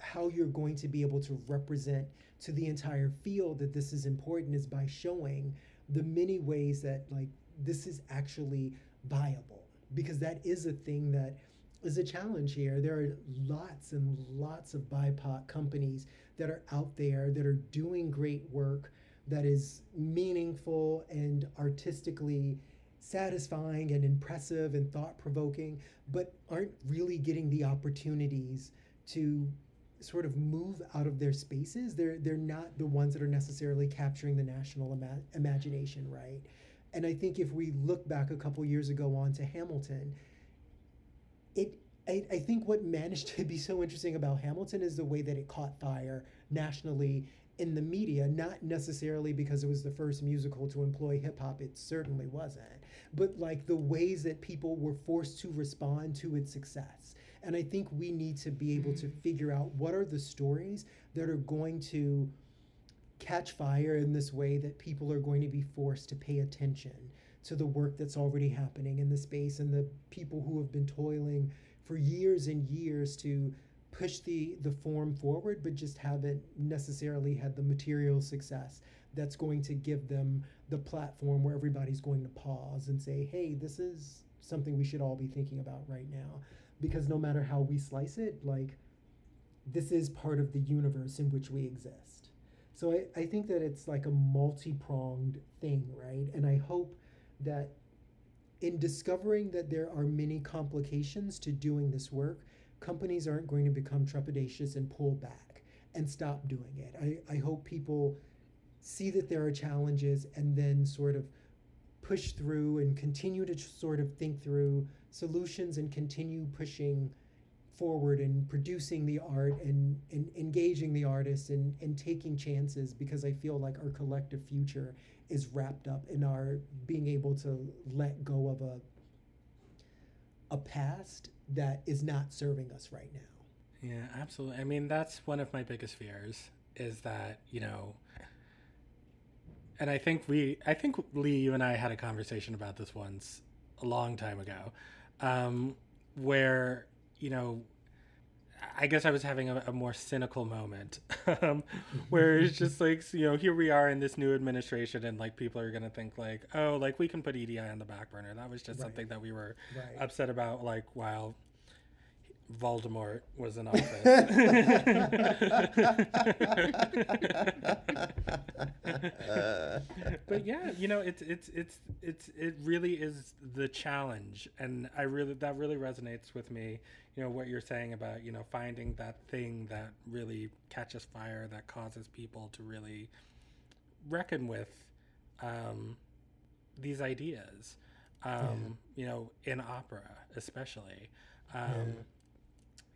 how you're going to be able to represent to the entire field that this is important is by showing the many ways that like this is actually viable because that is a thing that is a challenge here. There are lots and lots of BIPOC companies that are out there that are doing great work that is meaningful and artistically satisfying and impressive and thought provoking, but aren't really getting the opportunities to sort of move out of their spaces. They're they're not the ones that are necessarily capturing the national ima- imagination, right? And I think if we look back a couple years ago on to Hamilton, it I, I think what managed to be so interesting about Hamilton is the way that it caught fire nationally in the media, not necessarily because it was the first musical to employ hip hop, it certainly wasn't, but like the ways that people were forced to respond to its success. And I think we need to be able to mm. figure out what are the stories that are going to catch fire in this way that people are going to be forced to pay attention to the work that's already happening in the space and the people who have been toiling for years and years to push the the form forward but just haven't necessarily had the material success that's going to give them the platform where everybody's going to pause and say hey this is something we should all be thinking about right now. Because no matter how we slice it like this is part of the universe in which we exist. So I, I think that it's like a multi-pronged thing right? And i hope that in discovering that there are many complications to doing this work companies aren't going to become trepidatious and pull back and stop doing it. I, I hope people see that there are challenges and then sort of push through and continue to sort of think through solutions and continue pushing forward and producing the art and, and engaging the artists and, and taking chances because I feel like our collective future is wrapped up in our being able to let go of a a past that is not serving us right now. Yeah, absolutely. I mean, that's one of my biggest fears is that, you know, and I think we, I think Lee, you and I had a conversation about this once a long time ago, um, where, you know, I guess I was having a, a more cynical moment um, where it's just like, you know, here we are in this new administration and like people are going to think like, oh, like we can put EDI on the back burner. That was just Right. something that we were Right. upset about like while Voldemort was in office. but yeah, you know, it's it's it's it's it really is the challenge, and I really that really resonates with me. You know what you're saying about you know finding that thing that really catches fire, that causes people to really reckon with um, these ideas. Um, You know, in opera especially. Um, Yeah.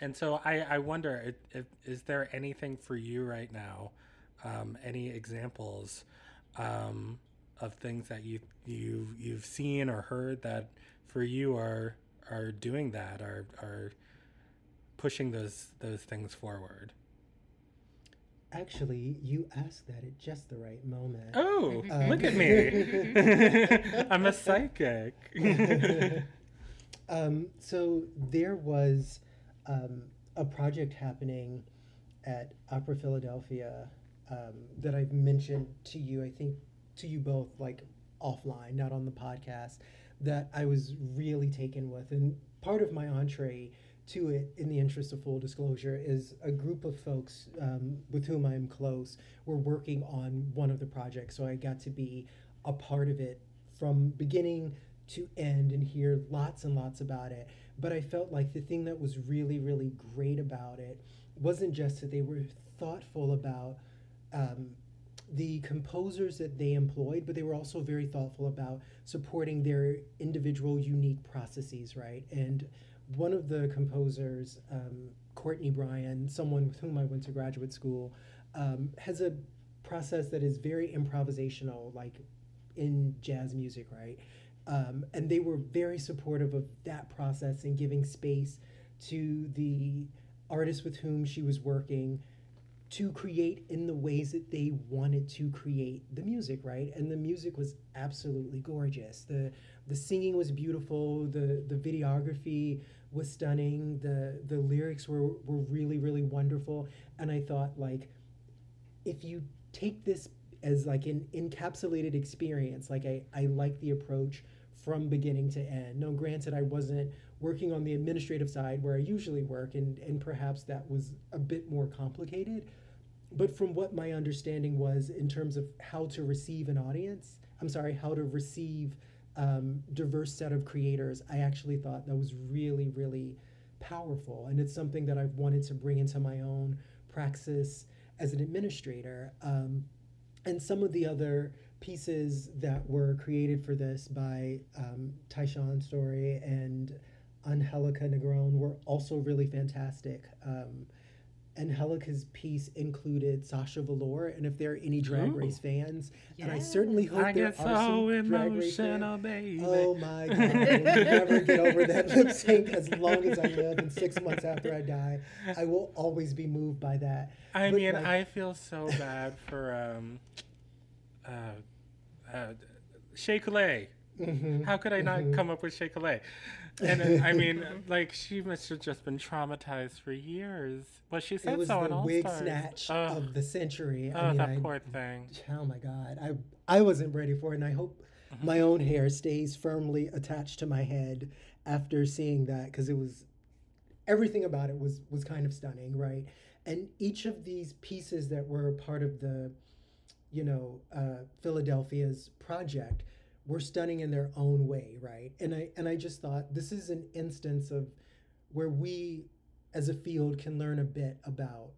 And so I, I wonder, if, if, is there anything for you right now? Um, any examples um, of things that you you you've seen or heard that for you are are doing that are are pushing those those things forward? Actually, you asked that at just the right moment. Oh, Um, look at me! I'm a psychic. Um, so there was um, a project happening at Opera Philadelphia um, that I've mentioned to you, I think to you both, like offline, not on the podcast, that I was really taken with. And part of my entree to it, in the interest of full disclosure, is a group of folks um, with whom I'm close. We're working on one of the projects, so I got to be a part of it from beginning to end and hear lots and lots about it. But I felt like the thing that was really, really great about it wasn't just that they were thoughtful about um, the composers that they employed, but they were also very thoughtful about supporting their individual unique processes, right? And one of the composers, um, Courtney Bryan, someone with whom I went to graduate school, um, has a process that is very improvisational, like in jazz music, right? Um, and they were very supportive of that process and giving space to the artists with whom she was working to create in the ways that they wanted to create the music, right? And the music was absolutely gorgeous. The the singing was beautiful, the the videography was stunning, the the lyrics were were really really wonderful, and I thought like if you take this as like an encapsulated experience, like I I like the approach from beginning to end. No, granted, I wasn't working on the administrative side where I usually work, and, and perhaps that was a bit more complicated. But from what my understanding was in terms of how to receive an audience, I'm sorry, how to receive um, diverse set of creators, I actually thought that was really, really powerful. And it's something that I've wanted to bring into my own praxis as an administrator. Um, and some of the other pieces that were created for this by um, Tyshawn Sorey and Angelica Negron were also really fantastic. Um, Angelica's piece included Sasha Velour, and if there are any Drag Ooh. Race fans, and I certainly hope I there get are so some Drag Race fans. baby. Oh my god! I will never get over that lip sync as long as I live, and six months after I die, I will always be moved by that. I But, mean, like- I feel so bad for um, uh, uh, Shea. Mhm. How could I not Mhm. come up with Shea Coulee? And uh, I mean, like she must have just been traumatized for years. Well, she said It was so the in All wig Stars. snatch Ugh. of the century. Oh, I mean, that I, poor thing. Oh my god, I I wasn't ready for it, and I hope Mm-hmm. my own hair stays firmly attached to my head after seeing that because it was everything about it was was kind of stunning, right? And each of these pieces that were part of the, you know, uh, Philadelphia's project were stunning in their own way, right? And I and I just thought this is an instance of where we as a field can learn a bit about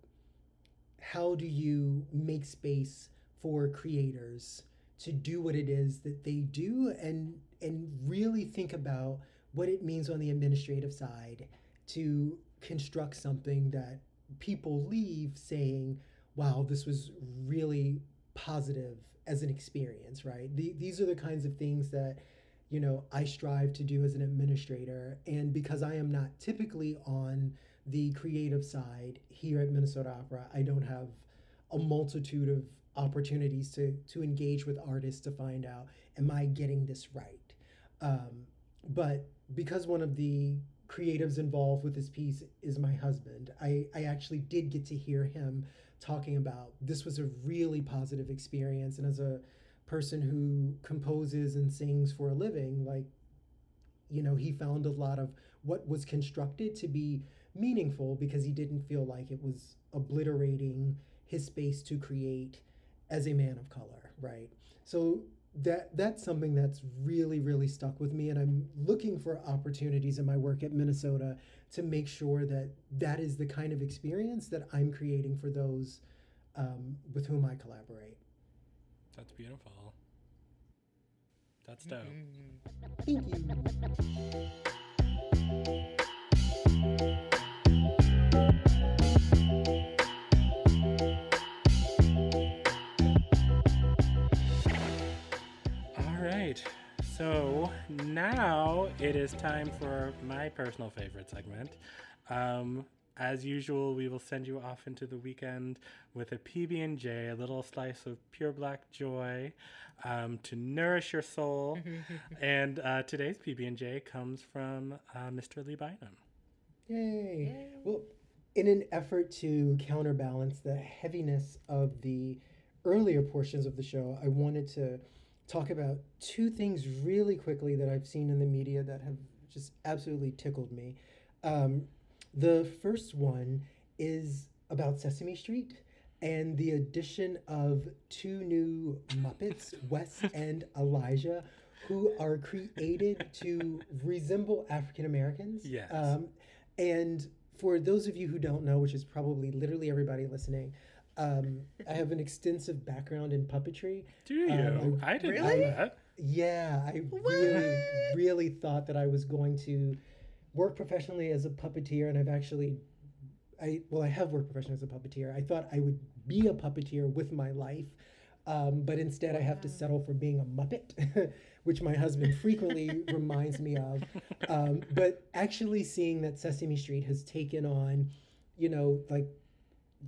how do you make space for creators to do what it is that they do and and really think about what it means on the administrative side to construct something that people leave saying wow this was really positive as an experience right? The, these are the kinds of things that you know i strive to do as an administrator. And because i am not typically on the creative side here at minnesota opera i don't have a multitude of opportunities to to engage with artists to find out am i getting this right? Um, but because one of the creatives involved with this piece is my husband i i actually did get to hear him talking about this was a really positive experience. And as a person who composes and sings for a living like you know he found a lot of what was constructed to be meaningful because he didn't feel like it was obliterating his space to create as a man of color right? So that that's something that's really really stuck with me and i'm looking for opportunities in my work at minnesota to make sure that that is the kind of experience that i'm creating for those um, with whom i collaborate That's beautiful. That's dope. thank you right. So now it is time for my personal favorite segment. Um, as usual, we will send you off into the weekend with a PB and J, a little slice of pure black joy, um, to nourish your soul. and uh, today's PB and J comes from uh, Mr. Lee Bynum. Yay. Well, in an effort to counterbalance the heaviness of the earlier portions of the show, I wanted to talk about two things really quickly that I've seen in the media that have just absolutely tickled me. Um, the first one is about Sesame Street and the addition of two new Muppets, Wes and Elijah, who are created to resemble African Americans. Yes. Um, and for those of you who don't know, which is probably literally everybody listening, um, I have an extensive background in puppetry. Do you? Um, I didn't Really? know that. Yeah, I really, really thought that I was going to work professionally as a puppeteer, and I've actually, I well, I have worked professionally as a puppeteer. I thought I would be a puppeteer with my life, um, but instead I have to settle for being a muppet, which my husband frequently reminds me of. Um, but actually seeing that Sesame Street has taken on, you know, like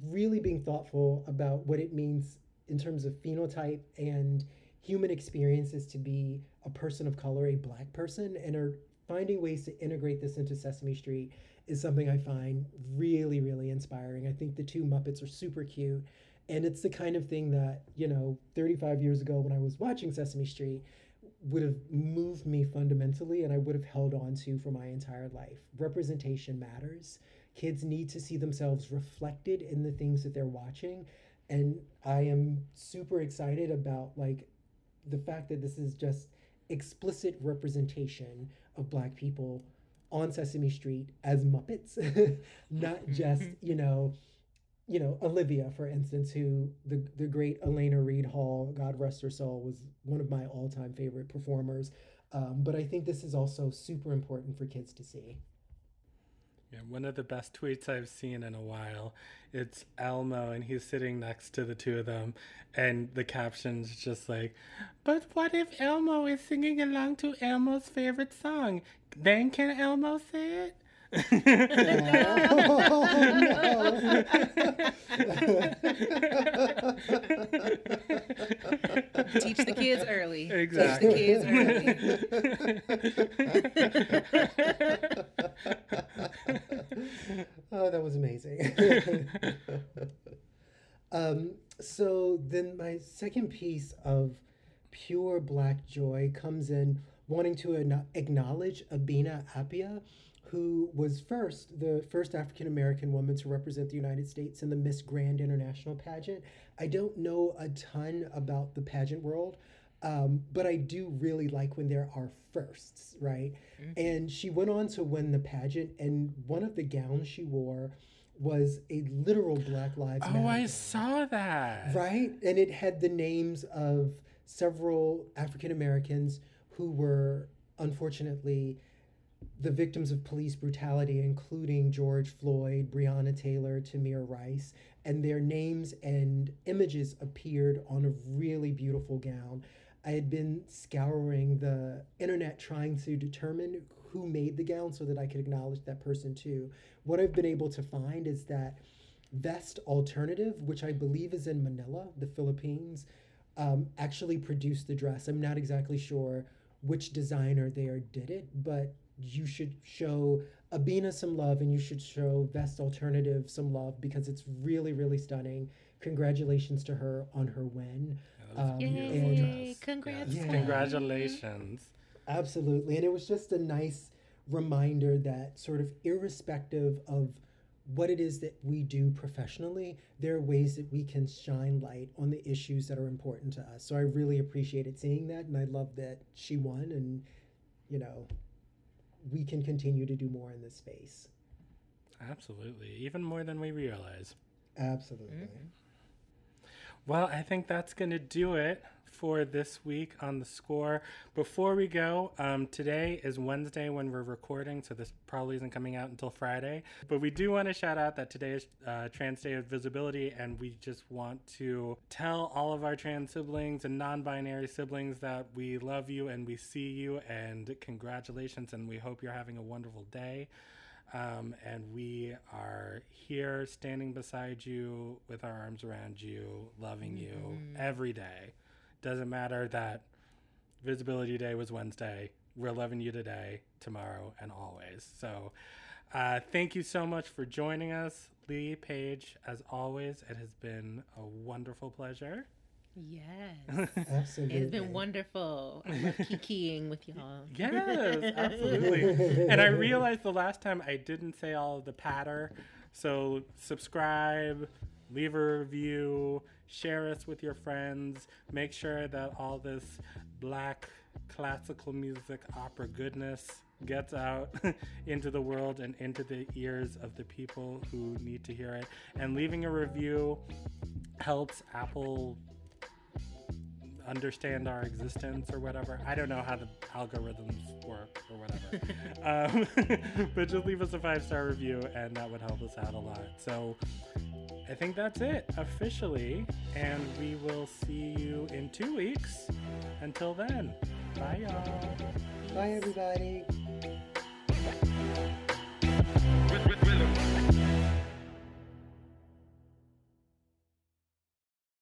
really being thoughtful about what it means in terms of phenotype and human experiences to be a person of color, a black person, and are finding ways to integrate this into Sesame Street is something I find really, really inspiring. I think the two Muppets are super cute. And it's the kind of thing that, you know, 35 years ago when I was watching Sesame Street would have moved me fundamentally and I would have held on to for my entire life. Representation matters. Kids need to see themselves reflected in the things that they're watching. And I am super excited about like the fact that this is just explicit representation of black people on Sesame Street as Muppets, not just, you know, you know, Olivia, for instance, who the the great Alaina Reed Hall, God rest her soul, was one of my all time favorite performers. Um, but I think this is also super important for kids to see. Yeah, one of the best tweets I've seen in a while. It's Elmo, and he's sitting next to the two of them, and the caption's just like, "But what if Elmo is singing along to Elmo's favorite song? Then can Elmo say it?" Teach the kids early. Exactly. Teach the kids early. oh, that was amazing. um, so then my second piece of pure black joy comes in wanting to acknowledge Abena Appiah, who was first the first African American woman to represent the United States in the Miss Grand International pageant. I don't know a ton about the pageant world. Um, but I do really like when there are firsts, right? And she went on to win the pageant, and one of the gowns she wore was a literal Black Lives Matter. oh, I saw that. Right? And it had the names of several African Americans who were unfortunately the victims of police brutality, including George Floyd, Breonna Taylor, Tamir Rice, and their names and images appeared on a really beautiful gown. I had been scouring the internet trying to determine who made the gown so that I could acknowledge that person too. What I've been able to find is that Vest Alternative, which I believe is in Manila, the Philippines, um, actually produced the dress. I'm not exactly sure which designer there did it, but you should show Abena some love and you should show Vest Alternative some love because it's really, really stunning. Congratulations to her on her win. Um, beautiful and- Congrats. Yeah. Congratulations. Absolutely. And it was just a nice reminder that, sort of, irrespective of what it is that we do professionally, there are ways that we can shine light on the issues that are important to us. So I really appreciated seeing that. And I love that she won. And, you know, we can continue to do more in this space. Absolutely. Even more than we realize. Absolutely. Mm-hmm. Well, I think that's going to do it for this week on the score. Before we go, um, today is Wednesday when we're recording, so this probably isn't coming out until Friday. But we do want to shout out that today is uh, Trans Day of Visibility, and we just want to tell all of our trans siblings and non binary siblings that we love you and we see you, and congratulations, and we hope you're having a wonderful day. Um, and we are here standing beside you with our arms around you, loving you every day. Doesn't matter that Visibility Day was Wednesday. We're loving you today, tomorrow, and always. So, uh, thank you so much for joining us, Lee Page. As always, it has been a wonderful pleasure. Yes. Absolutely. It's been wonderful. I love kikiing with y'all. Yes, absolutely. and I realized the last time I didn't say all of the patter. So subscribe, leave a review, share us with your friends. Make sure that all this black classical music opera goodness gets out into the world and into the ears of the people who need to hear it. And leaving a review helps Apple understand our existence or whatever. I don't know how the algorithms work or whatever. um, but just leave us a five star review and that would help us out a lot. So I think that's it officially. And we will see you in two weeks. Until then, bye y'all. Bye, everybody. With- with